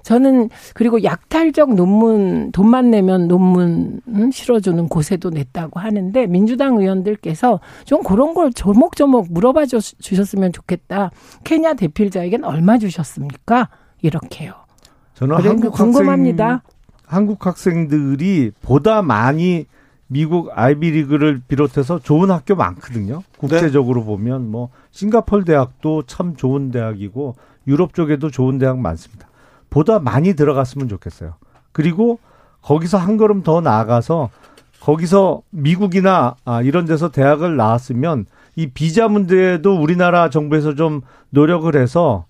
Speaker 4: 저는 그리고 약탈적 논문 돈만 내면 논문 실어주는 곳에도 냈다고 하는데 민주당 의원들께서 좀 그런 걸 조목조목 물어봐 주셨으면 좋겠다. 케냐 대필자에겐 얼마 주셨습니까? 이렇게요.
Speaker 5: 저는 한국 궁금합니다. 학생, 한국 학생들이 보다 많이 미국 아이비리그를 비롯해서 좋은 학교 많거든요. 국제적으로 네. 보면 뭐 싱가폴 대학도 참 좋은 대학이고 유럽 쪽에도 좋은 대학 많습니다. 보다 많이 들어갔으면 좋겠어요. 그리고 거기서 한 걸음 더 나아가서 거기서 미국이나 아, 이런 데서 대학을 나왔으면 이 비자 문제도 우리나라 정부에서 좀 노력을 해서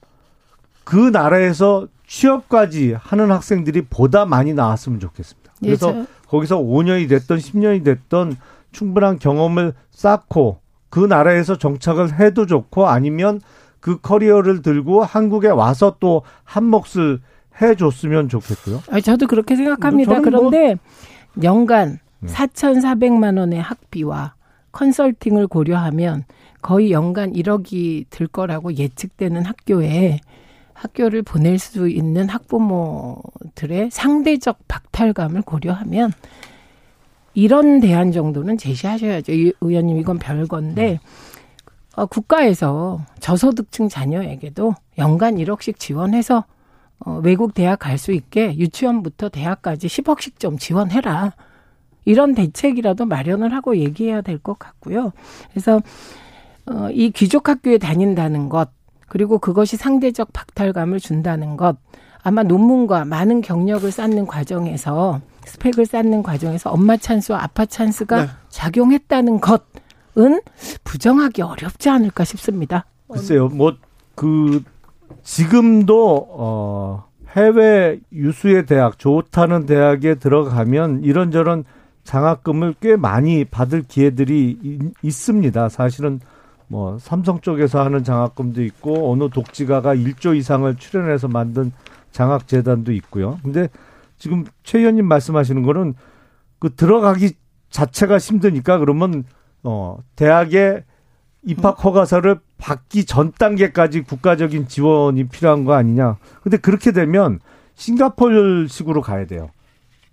Speaker 5: 그 나라에서 취업까지 하는 학생들이 보다 많이 나왔으면 좋겠습니다. 그래서 예, 거기서 5년이 됐던 10년이 됐던 충분한 경험을 쌓고 그 나라에서 정착을 해도 좋고 아니면 그 커리어를 들고 한국에 와서 또 한 몫을 해줬으면 좋겠고요.
Speaker 4: 아니, 저도 그렇게 생각합니다. 뭐 그런데 뭐... 연간 네. 4,400만 원의 학비와 컨설팅을 고려하면 거의 연간 1억이 들 거라고 예측되는 학교에 학교를 보낼 수 있는 학부모들의 상대적 박탈감을 고려하면 이런 대안 정도는 제시하셔야죠. 의원님 이건 별건데 어, 국가에서 저소득층 자녀에게도 연간 1억씩 지원해서 어, 외국 대학 갈 수 있게 유치원부터 대학까지 10억씩 좀 지원해라. 이런 대책이라도 마련을 하고 얘기해야 될 것 같고요. 그래서 어, 이 귀족 학교에 다닌다는 것 그리고 그것이 상대적 박탈감을 준다는 것 아마 논문과 많은 경력을 쌓는 과정에서 스펙을 쌓는 과정에서 엄마 찬스와 아빠 찬스가 네. 작용했다는 것 은 부정하기 어렵지 않을까 싶습니다.
Speaker 5: 글쎄요, 뭐 그 지금도 어 해외 유수의 대학 좋다는 대학에 들어가면 이런저런 장학금을 꽤 많이 받을 기회들이 있습니다. 사실은 뭐 삼성 쪽에서 하는 장학금도 있고 어느 독지가가 1조 이상을 출연해서 만든 장학 재단도 있고요. 근데 지금 최 의원님 말씀하시는 거는 그 들어가기 자체가 힘드니까 그러면 어 대학에 입학 허가서를 받기 전 단계까지 국가적인 지원이 필요한 거 아니냐. 근데 그렇게 되면 싱가폴식으로 가야 돼요.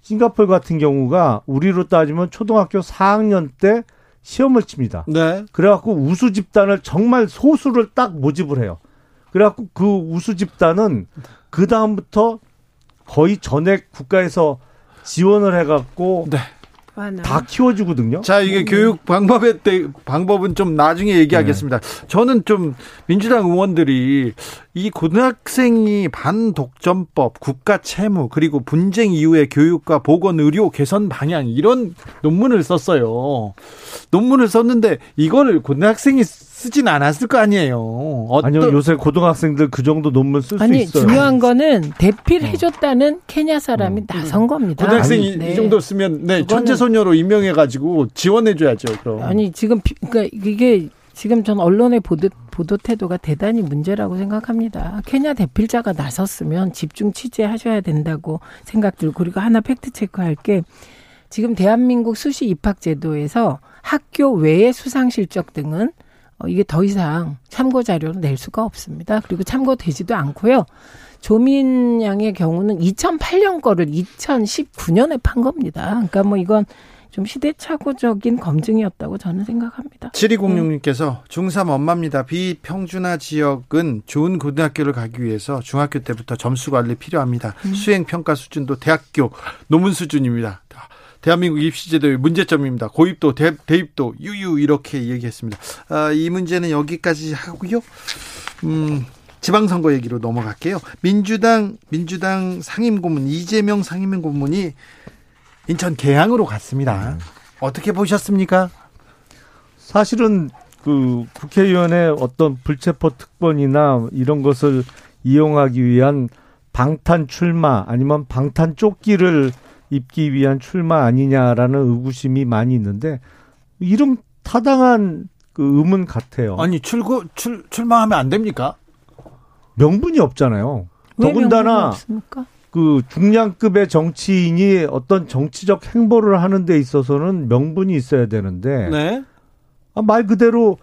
Speaker 5: 싱가폴 같은 경우가 우리로 따지면 초등학교 4학년 때 시험을 칩니다. 네. 그래갖고 우수 집단을 정말 소수를 딱 모집을 해요. 그래갖고 그 우수 집단은 그 다음부터 거의 전액 국가에서 지원을 해갖고 네. 다 키워주거든요.
Speaker 1: 자, 이게 음. 교육 방법에 대, 방법은 좀 나중에 얘기하겠습니다. 네. 저는 좀 민주당 의원들이 이 고등학생이 반독점법, 국가 채무, 그리고 분쟁 이후의 교육과 보건 의료 개선 방향 이런 논문을 썼어요. 논문을 썼는데 이거를 고등학생이 쓰진 않았을 거 아니에요.
Speaker 5: 어떤... 아니요, 요새 고등학생들 그 정도 논문 쓸 수 있어요.
Speaker 4: 중요한 거는 대필해줬다는 어. 케냐 사람이 어. 나선 겁니다.
Speaker 1: 고등학생이 아니, 네. 이 정도 쓰면 네 천재 소녀로 임명해가지고 지원해줘야죠. 그럼.
Speaker 4: 아니 지금 그러니까 이게 지금 전 언론의 보도, 보도 태도가 대단히 문제라고 생각합니다. 케냐 대필자가 나섰으면 집중 취재하셔야 된다고 생각 들고 그리고 하나 팩트 체크할 게 지금 대한민국 수시 입학 제도에서 학교 외의 수상 실적 등은 어, 이게 더 이상 참고 자료를 낼 수가 없습니다. 그리고 참고되지도 않고요. 조민 양의 경우는 2008년 거를 2019년에 판 겁니다. 그러니까 뭐 이건 좀 시대착오적인 검증이었다고 저는 생각합니다.
Speaker 1: 7206님께서 중3 엄마입니다. 비평준화 지역은 좋은 고등학교를 가기 위해서 중학교 때부터 점수 관리 필요합니다. 음. 수행 평가 수준도 대학교 논문 수준입니다. 대한민국 입시제도의 문제점입니다. 고입도 대, 입도 유유 이렇게 얘기했습니다. 아, 이 문제는 여기까지 하고요. 음, 지방선거 얘기로 넘어갈게요. 민주당 민주당 상임고문 이재명 상임고문이 인천 계양으로 갔습니다. 어떻게 보셨습니까?
Speaker 5: 사실은 그 국회의원의 어떤 불체포 특권이나 이런 것을 이용하기 위한 방탄 출마 아니면 방탄 조끼를 입기 위한 출마 아니냐라는 의구심이 많이 있는데 이름 타당한 그 의문 같아요.
Speaker 1: 아니 출구 출 출마하면 안 됩니까?
Speaker 5: 명분이 없잖아요. 더군다나 그 중량급의 정치인이 어떤 정치적 행보를 하는 데 있어서는 명분이 있어야 되는데 네. 아, 말 그대로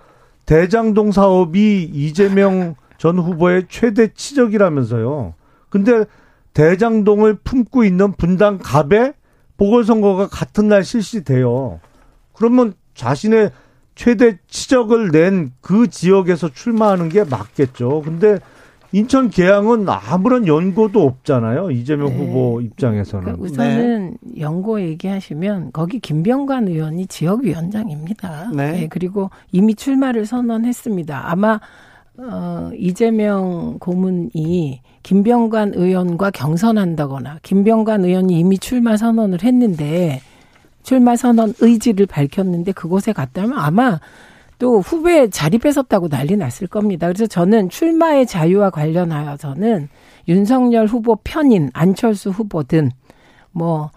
Speaker 5: 대장동 사업이 이재명 전 후보의 최대 치적이라면서요. 근데 대장동을 품고 있는 분당 갑에 보궐선거가 같은 날 실시돼요. 그러면 자신의 최대 치적을 낸 그 지역에서 출마하는 게 맞겠죠. 근데 인천 계양은 아무런 연고도 없잖아요. 이재명 네. 후보 입장에서는. 그러니까
Speaker 4: 우선은 네. 연고 얘기하시면 거기 김병관 의원이 지역위원장입니다. 네. 네. 그리고 이미 출마를 선언했습니다. 아마 어, 이재명 고문이 김병관 의원과 경선한다거나 김병관 의원이 이미 출마 선언을 했는데 출마 선언 의지를 밝혔는데 그곳에 갔다면 아마 또 후배 자리 뺏었다고 난리 났을 겁니다. 그래서 저는 출마의 자유와 관련하여서는 윤석열 후보 편인 안철수 후보든 뭐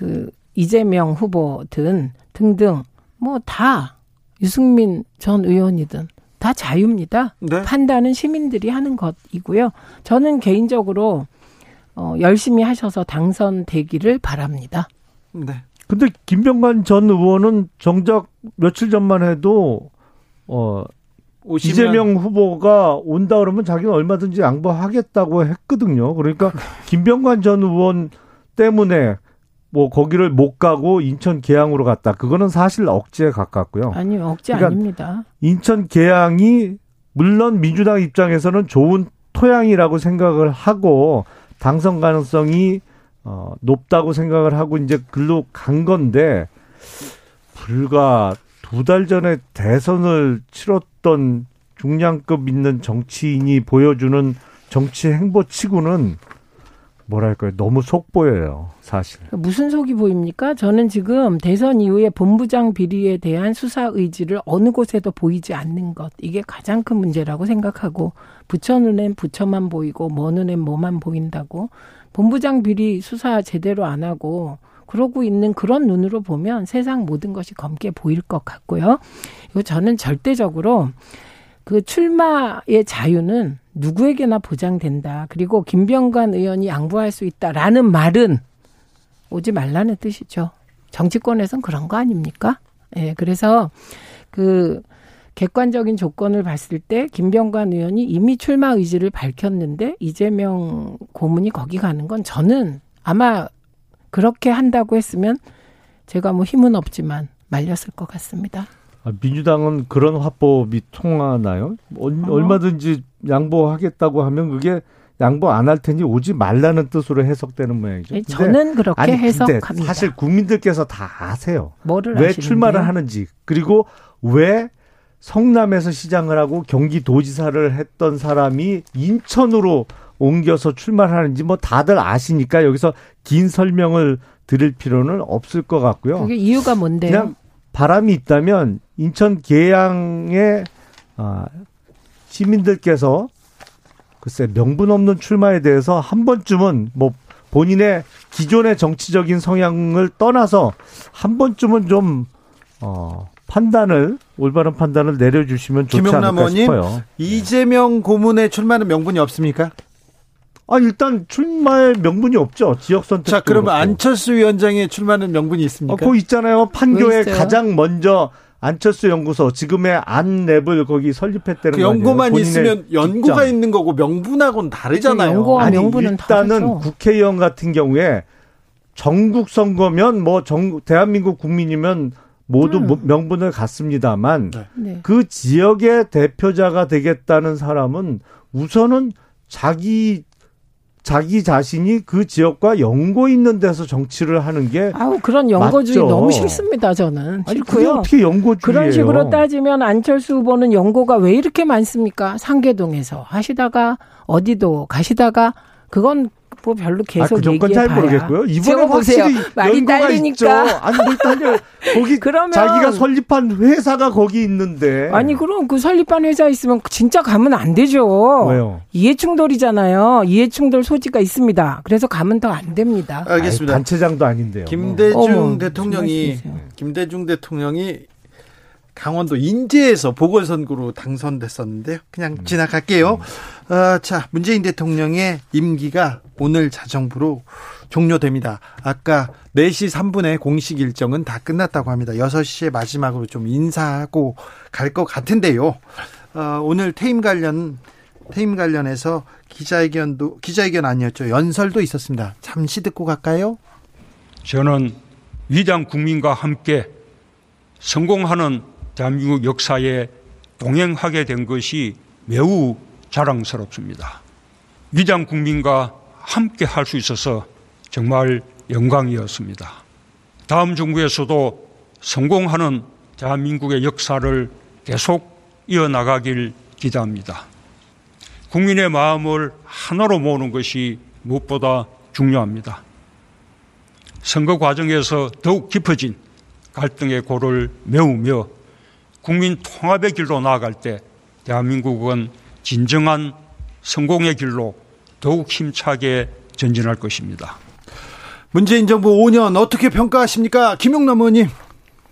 Speaker 4: 그 이재명 후보든 등등 뭐 다 유승민 전 의원이든 다 자유입니다. 네. 판단은 시민들이 하는 것이고요. 저는 개인적으로 어, 열심히 하셔서 당선되기를 바랍니다.
Speaker 5: 네. 근데 김병관 전 의원은 정작 며칠 전만 해도 어 오시면... 이재명 후보가 온다 그러면 자기는 얼마든지 양보하겠다고 했거든요. 그러니까 김병관 전 의원 때문에 뭐 거기를 못 가고 인천 계양으로 갔다. 그거는 사실 억지에 가깝고요.
Speaker 4: 아니요, 억지 그러니까 아닙니다.
Speaker 5: 인천 계양이 물론 민주당 입장에서는 좋은 토양이라고 생각을 하고 당선 가능성이 어, 높다고 생각을 하고 이제 글로 간 건데 불과 두 달 전에 대선을 치렀던 중량급 있는 정치인이 보여주는 정치 행보치고는 뭐랄까요? 너무 속 보여요 사실.
Speaker 4: 무슨 속이 보입니까? 저는 지금 대선 이후에 본부장 비리에 대한 수사 의지를 어느 곳에도 보이지 않는 것. 이게 가장 큰 문제라고 생각하고 부처 눈엔 부처만 보이고 뭐 눈엔 뭐만 보인다고. 본부장 비리 수사 제대로 안 하고 그러고 있는 그런 눈으로 보면 세상 모든 것이 검게 보일 것 같고요. 이거 저는 절대적으로 그 출마의 자유는 누구에게나 보장된다. 그리고 김병관 의원이 양보할 수 있다라는 말은 오지 말라는 뜻이죠. 정치권에선 그런 거 아닙니까? 예, 네, 그래서 그 객관적인 조건을 봤을 때 김병관 의원이 이미 출마 의지를 밝혔는데 이재명 고문이 거기 가는 건 저는 아마 그렇게 한다고 했으면 제가 뭐 힘은 없지만 말렸을 것 같습니다.
Speaker 5: 아, 민주당은 그런 화법이 통하나요? 어, 얼마든지 양보하겠다고 하면 그게 양보 안 할 테니 오지 말라는 뜻으로 해석되는 모양이죠.
Speaker 4: 네, 저는 그렇게 아니, 해석합니다.
Speaker 5: 사실 국민들께서 다 아세요.
Speaker 4: 뭐를
Speaker 5: 왜 아시는데요? 출마를 하는지 그리고 왜 성남에서 시장을 하고 경기도지사를 했던 사람이 인천으로 옮겨서 출마하는지 뭐 다들 아시니까 여기서 긴 설명을 드릴 필요는 없을 것 같고요.
Speaker 4: 그게 이유가 뭔데요?
Speaker 5: 그냥 바람이 있다면 인천 계양의 아, 시민들께서 글쎄 명분 없는 출마에 대해서 한 번쯤은 뭐 본인의 기존의 정치적인 성향을 떠나서 한 번쯤은 좀 어, 판단을 올바른 판단을 내려주시면 좋지 않을까 싶어요.
Speaker 1: 이재명 고문의 출마는 명분이 없습니까?
Speaker 5: 아 일단 출마의 명분이 없죠. 지역 선택.
Speaker 1: 자, 그러면 안철수 위원장의 출마는 명분이 있습니까? 어,
Speaker 5: 그 있잖아요. 판교에 가장 먼저 안철수 연구소 지금의 안랩을 거기 설립했다는 그
Speaker 1: 연구만 있으면 연구가 입장. 있는 거고 명분하고는 다르잖아요. 그
Speaker 4: 연구와 아니, 명분은
Speaker 5: 일단은
Speaker 4: 다르죠.
Speaker 5: 국회의원 같은 경우에 전국 선거면 뭐 전, 대한민국 국민이면 모두 음. 명분을 갖습니다만 네. 네. 그 지역의 대표자가 되겠다는 사람은 우선은 자기 자기 자신이 그 지역과 연고 있는 데서 정치를 하는 게
Speaker 4: 아우 그런 연고주의 맞죠. 너무 싫습니다 저는.
Speaker 5: 아니 그게 어떻게 연고주의예요?
Speaker 4: 그런 식으로 따지면 안철수 후보는 연고가 왜 이렇게 많습니까? 상계동에서 하시다가 어디도 가시다가 그건 뭐 별로 계속 아, 그 정권 잘 모르겠고요.
Speaker 5: 이번에 보세요. 많이 딸리니까. 아니 뭐 딸려. 거기 그러면 자기가 설립한 회사가 거기 있는데.
Speaker 4: 아니 그럼 그 설립한 회사 있으면 진짜 가면 안 되죠.
Speaker 5: 왜요?
Speaker 4: 이해충돌이잖아요. 이해충돌 소지가 있습니다. 그래서 가면 더 안 됩니다.
Speaker 1: 알겠습니다.
Speaker 5: 아니, 단체장도 아닌데요.
Speaker 1: 김대중 어 대통령이 김대중 대통령이 강원도 인제에서 보궐선거로 당선됐었는데요. 그냥 음. 지나갈게요. 음. 어, 자, 문재인 대통령의 임기가 오늘 자정부로 종료됩니다. 아까 4시 3분에 공식 일정은 다 끝났다고 합니다. 6시에 마지막으로 좀 인사하고 갈 것 같은데요. 어, 오늘 퇴임 관련 퇴임 관련해서 기자회견도 기자회견 아니었죠. 연설도 있었습니다. 잠시 듣고 갈까요?
Speaker 6: 저는 위장 국민과 함께 성공하는 대한민국 역사에 동행하게 된 것이 매우 자랑스럽습니다. 위장 국민과 함께 할 수 있어서 정말 영광이었습니다. 다음 정부에서도 성공하는 대한민국의 역사를 계속 이어나가길 기대합니다. 국민의 마음을 하나로 모으는 것이 무엇보다 중요합니다. 선거 과정에서 더욱 깊어진 갈등의 고를 메우며 국민 통합의 길로 나아갈 때 대한민국은 진정한 성공의 길로 더욱 힘차게 전진할 것입니다.
Speaker 1: 문재인 정부 5년 어떻게 평가하십니까? 김용남 의원님.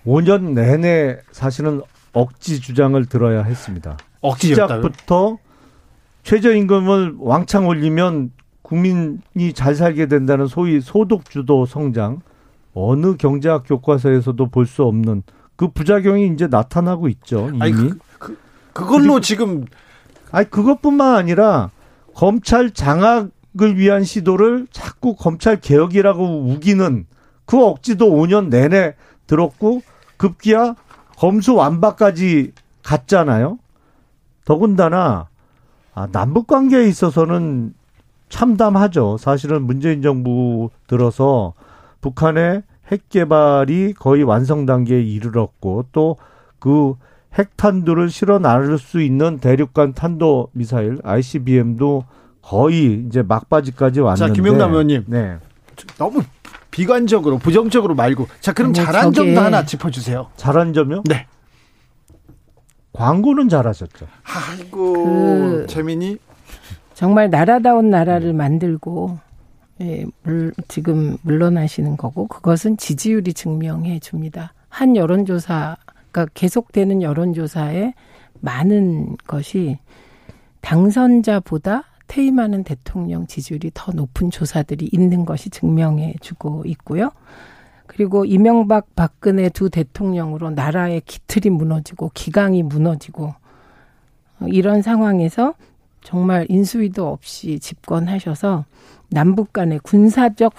Speaker 5: 5년 내내 사실은 억지 주장을 들어야 했습니다.
Speaker 1: 억지였다고요?
Speaker 5: 시작부터 최저임금을 왕창 올리면 국민이 잘 살게 된다는 소위 소득주도 성장 어느 경제학 교과서에서도 볼 수 없는 그 부작용이 이제 나타나고 있죠. 이미. 아니, 그,
Speaker 1: 그, 그걸로 지금
Speaker 5: 아니 그것뿐만 아니라 검찰 장악을 위한 시도를 자꾸 검찰 개혁이라고 우기는 그 억지도 5년 내내 들었고 급기야 검수 완박까지 갔잖아요. 더군다나 아, 남북 관계에 있어서는 참담하죠. 사실은 문재인 정부 들어서 북한의 핵 개발이 거의 완성 단계에 이르렀고 또그 핵탄두를 실어 나를 수 있는 대륙간 탄도 미사일 ICBM도 거의 이제 막바지까지 왔는데.
Speaker 1: 자, 김영남 의원님. 네. 너무 비관적으로 부정적으로 말고 자 그럼 아니, 잘한 저게... 점도 하나 짚어주세요.
Speaker 5: 잘한 점요?
Speaker 1: 네.
Speaker 5: 광고는 잘하셨죠.
Speaker 1: 아이고 그... 재민이
Speaker 4: 정말 나라다운 나라를 만들고 예, 물, 지금 물러나시는 거고 그것은 지지율이 증명해 줍니다. 한 여론조사, 그러니까 계속되는 여론조사에 많은 것이 당선자보다 퇴임하는 대통령 지지율이 더 높은 조사들이 있는 것이 증명해 주고 있고요. 그리고 이명박 박근혜 두 대통령으로 나라의 기틀이 무너지고 기강이 무너지고 이런 상황에서 정말 인수위도 없이 집권하셔서 남북 간의 군사적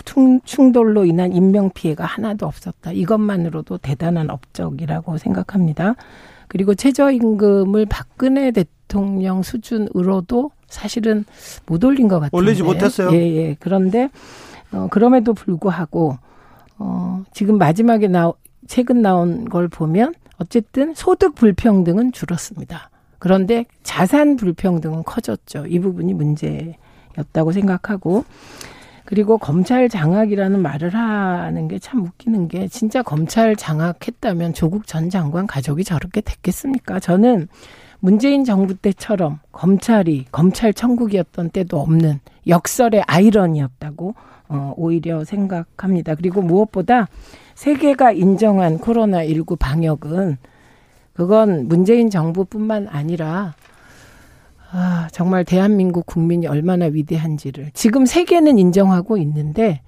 Speaker 4: 충돌로 인한 인명 피해가 하나도 없었다. 이것만으로도 대단한 업적이라고 생각합니다. 그리고 최저임금을 박근혜 대통령 수준으로도 사실은 못 올린 것 같아요.
Speaker 1: 올리지 못했어요.
Speaker 4: 예, 예. 그런데 어 그럼에도 불구하고 어 지금 마지막에 나 최근 나온 걸 보면 어쨌든 소득 불평등은 줄었습니다. 그런데 자산 불평등은 커졌죠. 이 부분이 문제 였다고 생각하고 그리고 검찰 장악이라는 말을 하는 게 참 웃기는 게 진짜 검찰 장악했다면 조국 전 장관 가족이 저렇게 됐겠습니까? 저는 문재인 정부 때처럼 검찰이 검찰 천국이었던 때도 없는 역설의 아이러니였다고 어, 오히려 생각합니다. 그리고 무엇보다 세계가 인정한 코로나19 방역은 그건 문재인 정부뿐만 아니라 아, 정말 대한민국 국민이 얼마나 위대한지를 지금 세계는 인정하고 있는데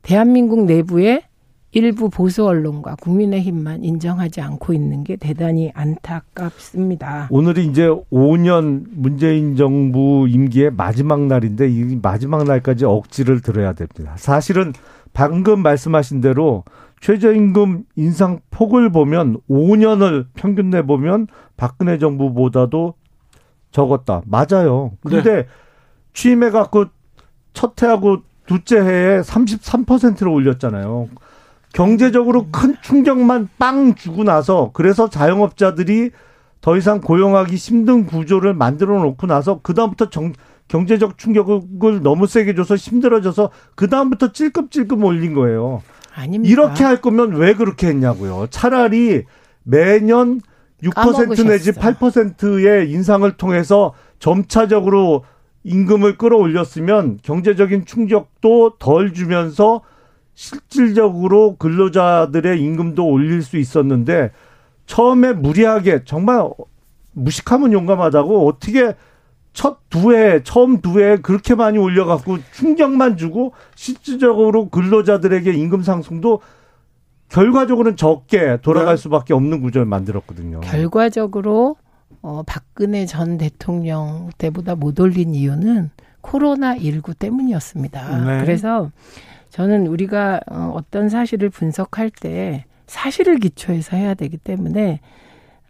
Speaker 4: 대한민국 내부에 일부 보수 언론과 국민의힘만 인정하지 않고 있는 게 대단히 안타깝습니다.
Speaker 5: 오늘이 이제 5년 문재인 정부 임기의 마지막 날인데 이 마지막 날까지 억지를 들어야 됩니다. 사실은 방금 말씀하신 대로 최저임금 인상 폭을 보면 5년을 평균 내 보면 박근혜 정부보다도 적었다. 맞아요. 근데 네. 취임해 갖고 첫 해하고 둘째 해에 33%를 올렸잖아요. 경제적으로 큰 충격만 빵 주고 나서 그래서 자영업자들이 더 이상 고용하기 힘든 구조를 만들어 놓고 나서 그다음부터 정, 경제적 충격을 너무 세게 줘서 힘들어져서 그다음부터 찔끔찔끔 올린 거예요.
Speaker 4: 아닙니다.
Speaker 5: 이렇게 할 거면 왜 그렇게 했냐고요. 차라리 매년 6% 까먹으셨어. 내지 8%의 인상을 통해서 점차적으로 임금을 끌어올렸으면 경제적인 충격도 덜 주면서 실질적으로 근로자들의 임금도 올릴 수 있었는데 처음에 무리하게 정말 무식하면 용감하다고 어떻게 첫 두 해, 처음 두 해 그렇게 많이 올려갖고 충격만 주고 실질적으로 근로자들에게 임금 상승도 결과적으로는 적게 돌아갈 네. 수밖에 없는 구조를 만들었거든요.
Speaker 4: 결과적으로 어, 박근혜 전 대통령 때보다 못 올린 이유는 코로나 19 때문이었습니다. 네. 그래서 저는 우리가 어, 어떤 사실을 분석할 때 사실을 기초해서 해야 되기 때문에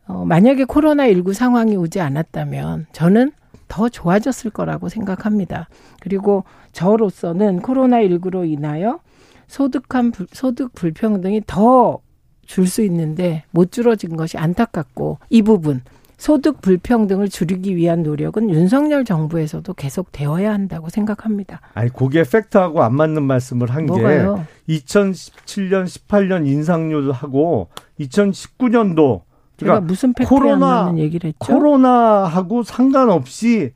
Speaker 4: 어, 만약에 코로나 19 상황이 오지 않았다면 저는 더 좋아졌을 거라고 생각합니다. 그리고 저로서는 코로나19로 인하여 소득한 소득 불평등이 더 줄 수 있는데 못 줄어진 것이 안타깝고 이 부분 소득 불평등을 줄이기 위한 노력은 윤석열 정부에서도 계속 되어야 한다고 생각합니다.
Speaker 5: 아니 그게 팩트하고 안 맞는 말씀을 한 게 2017년 18년 인상률하고 2019년도
Speaker 4: 그러니까 무슨 코로나 얘기를 했죠?
Speaker 5: 코로나하고 상관없이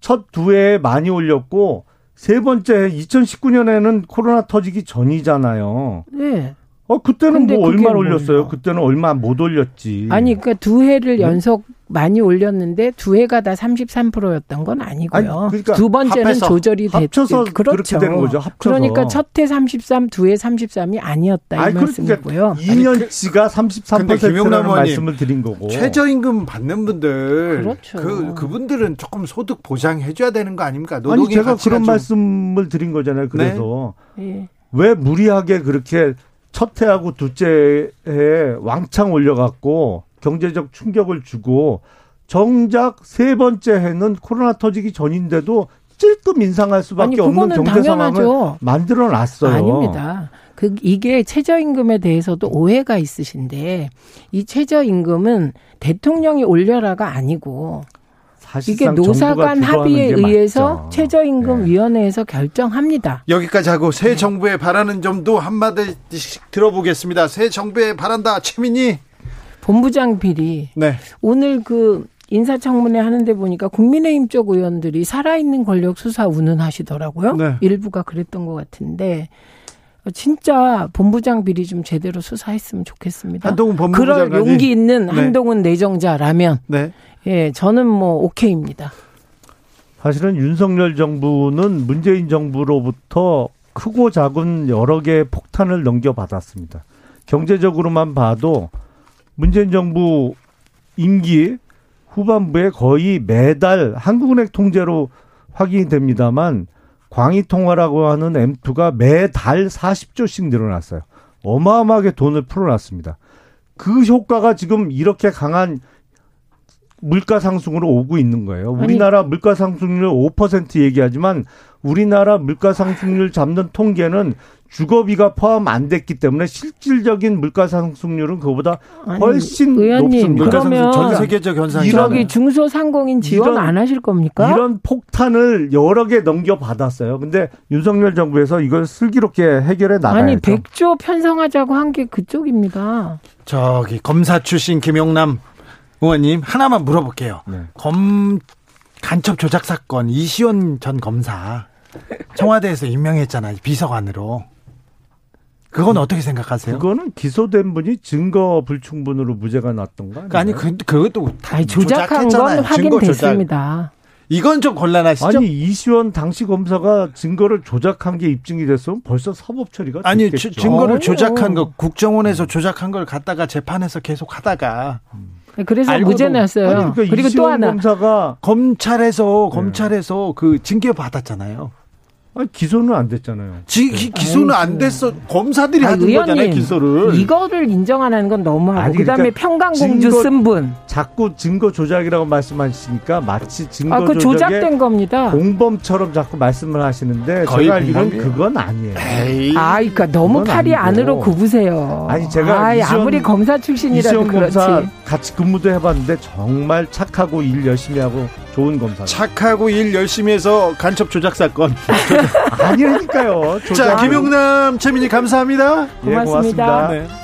Speaker 5: 첫 두 해에 많이 올렸고 세 번째 2019년에는 코로나 터지기 전이잖아요.
Speaker 4: 네.
Speaker 5: 어 그때는 뭐 얼마 올렸어요? 그때는 얼마 못 올렸지.
Speaker 4: 아니 그러니까 두 해를 네? 연속 많이 올렸는데 두 해가 다 33%였던 건 아니고요. 아니, 그러니까 두 번째는 합해서, 조절이
Speaker 5: 됐죠. 그렇죠. 되는 거죠. 합쳐서.
Speaker 4: 그러니까 첫 해 33, 두 해 33이 아니었다 이 아니, 그러니까 말씀이고요.
Speaker 5: 그러니까 2년치가 33%라는 말씀을 드린 거고.
Speaker 1: 최저임금 받는 분들 그렇죠. 그 그분들은 조금 소득 보장해 줘야 되는 거 아닙니까? 아니
Speaker 5: 제가 그런 좀... 말씀을 드린 거잖아요. 그래서 네. 왜 무리하게 그렇게 첫 해하고 둘째 해에 왕창 올려갖고 경제적 충격을 주고 정작 세 번째 해는 코로나 터지기 전인데도 찔끔 인상할 수밖에 아니, 없는 경제 상황을 만들어 놨어요.
Speaker 4: 아닙니다. 그 이게 최저임금에 대해서도 오해가 있으신데 이 최저임금은 대통령이 올려라가 아니고 이게 노사간 합의에 의해서 최저임금위원회에서 네. 결정합니다.
Speaker 1: 여기까지 하고 새 네. 정부에 바라는 점도 한마디씩 들어보겠습니다. 새 정부에 바란다. 최민희
Speaker 4: 본부장 비리. 네. 오늘 그 인사청문회 하는데 보니까 국민의힘 쪽 의원들이 살아있는 권력 수사 운운하시더라고요. 네. 일부가 그랬던 것 같은데 진짜 본부장 비리 좀 제대로 수사했으면 좋겠습니다.
Speaker 1: 한동훈 법무부
Speaker 4: 그럴 용기 있는 네. 한동훈 내정자라면 네. 예, 저는 뭐 오케이입니다.
Speaker 5: 사실은 윤석열 정부는 문재인 정부로부터 크고 작은 여러 개의 폭탄을 넘겨받았습니다. 경제적으로만 봐도 문재인 정부 임기 후반부에 거의 매달 한국은행 통제로 확인이 됩니다만 광의통화라고 하는 M2가 매달 40조씩 늘어났어요. 어마어마하게 돈을 풀어놨습니다. 그 효과가 지금 이렇게 강한 물가 상승으로 오고 있는 거예요. 우리나라 아니, 물가 상승률 5% 얘기하지만 우리나라 물가 상승률 잡는 통계는 주거비가 포함 안 됐기 때문에 실질적인 물가 상승률은 그보다 훨씬 아니, 의원님,
Speaker 4: 높습니다. 그러면
Speaker 1: 전 세계적 현상이죠.
Speaker 4: 여기 중소상공인 지원 이런, 안 하실 겁니까?
Speaker 5: 이런 폭탄을 여러 개 넘겨 받았어요. 근데 윤석열 정부에서 이걸 슬기롭게 해결해 나가야죠.
Speaker 4: 아니 100조 편성하자고 한 게 그쪽입니다.
Speaker 1: 저기 검사 출신 김용남 의원님 하나만 물어볼게요. 네. 검 간첩 조작 사건 이시원 전 검사 청와대에서 임명했잖아요 비서관으로. 그건 어떻게 생각하세요?
Speaker 5: 그거는 기소된 분이 증거 불충분으로 무죄가 났던가?
Speaker 1: 그러니까 아니 그 그것도
Speaker 4: 다 조작한 건 확인됐습니다.
Speaker 1: 이건 좀 곤란하시죠?
Speaker 5: 아니 이시원 당시 검사가 증거를 조작한 게 입증이 됐으면 벌써 사법 처리가
Speaker 1: 아니
Speaker 5: 됐겠죠.
Speaker 1: 증거를 조작한 거 국정원에서 조작한 걸 갖다가 재판에서 계속 하다가
Speaker 4: 네, 그래서 무죄 났어요. 아니, 그러니까
Speaker 1: 그리고
Speaker 4: 또 하나
Speaker 1: 검사가 검찰에서 네. 검찰에서 그 징계 받았잖아요.
Speaker 5: 아니, 기소는 안 됐잖아요.
Speaker 1: 지, 기, 기소는 안 됐어. 검사들이 아니, 하는 의원님, 거잖아요, 기소를.
Speaker 4: 이거를 인정 안 하는 건 너무하고 아니, 그다음에 그러니까 평강공주 증거, 쓴 분.
Speaker 5: 자꾸 증거 조작이라고 말씀하시니까 마치 증거
Speaker 4: 아, 그 조작된 겁니다.
Speaker 5: 공범처럼 자꾸 말씀을 하시는데 제가 알기로는 그건 아니에요.
Speaker 4: 에이, 아, 그러니까 너무 팔이 아니고. 안으로 굽으세요.
Speaker 5: 아니 제가
Speaker 4: 아, 이시원, 아무리 검사 출신이라도 그렇지. 검사
Speaker 5: 같이 근무도 해봤는데 정말 착하고 일 열심히 하고 좋은 검사.
Speaker 1: 착하고 일 열심히 해서 간첩 조작 사건.
Speaker 5: 아니라니까요.
Speaker 1: 자, 김용남, 최민희 감사합니다.
Speaker 4: 고맙습니다. 예, 고맙습니다. 네.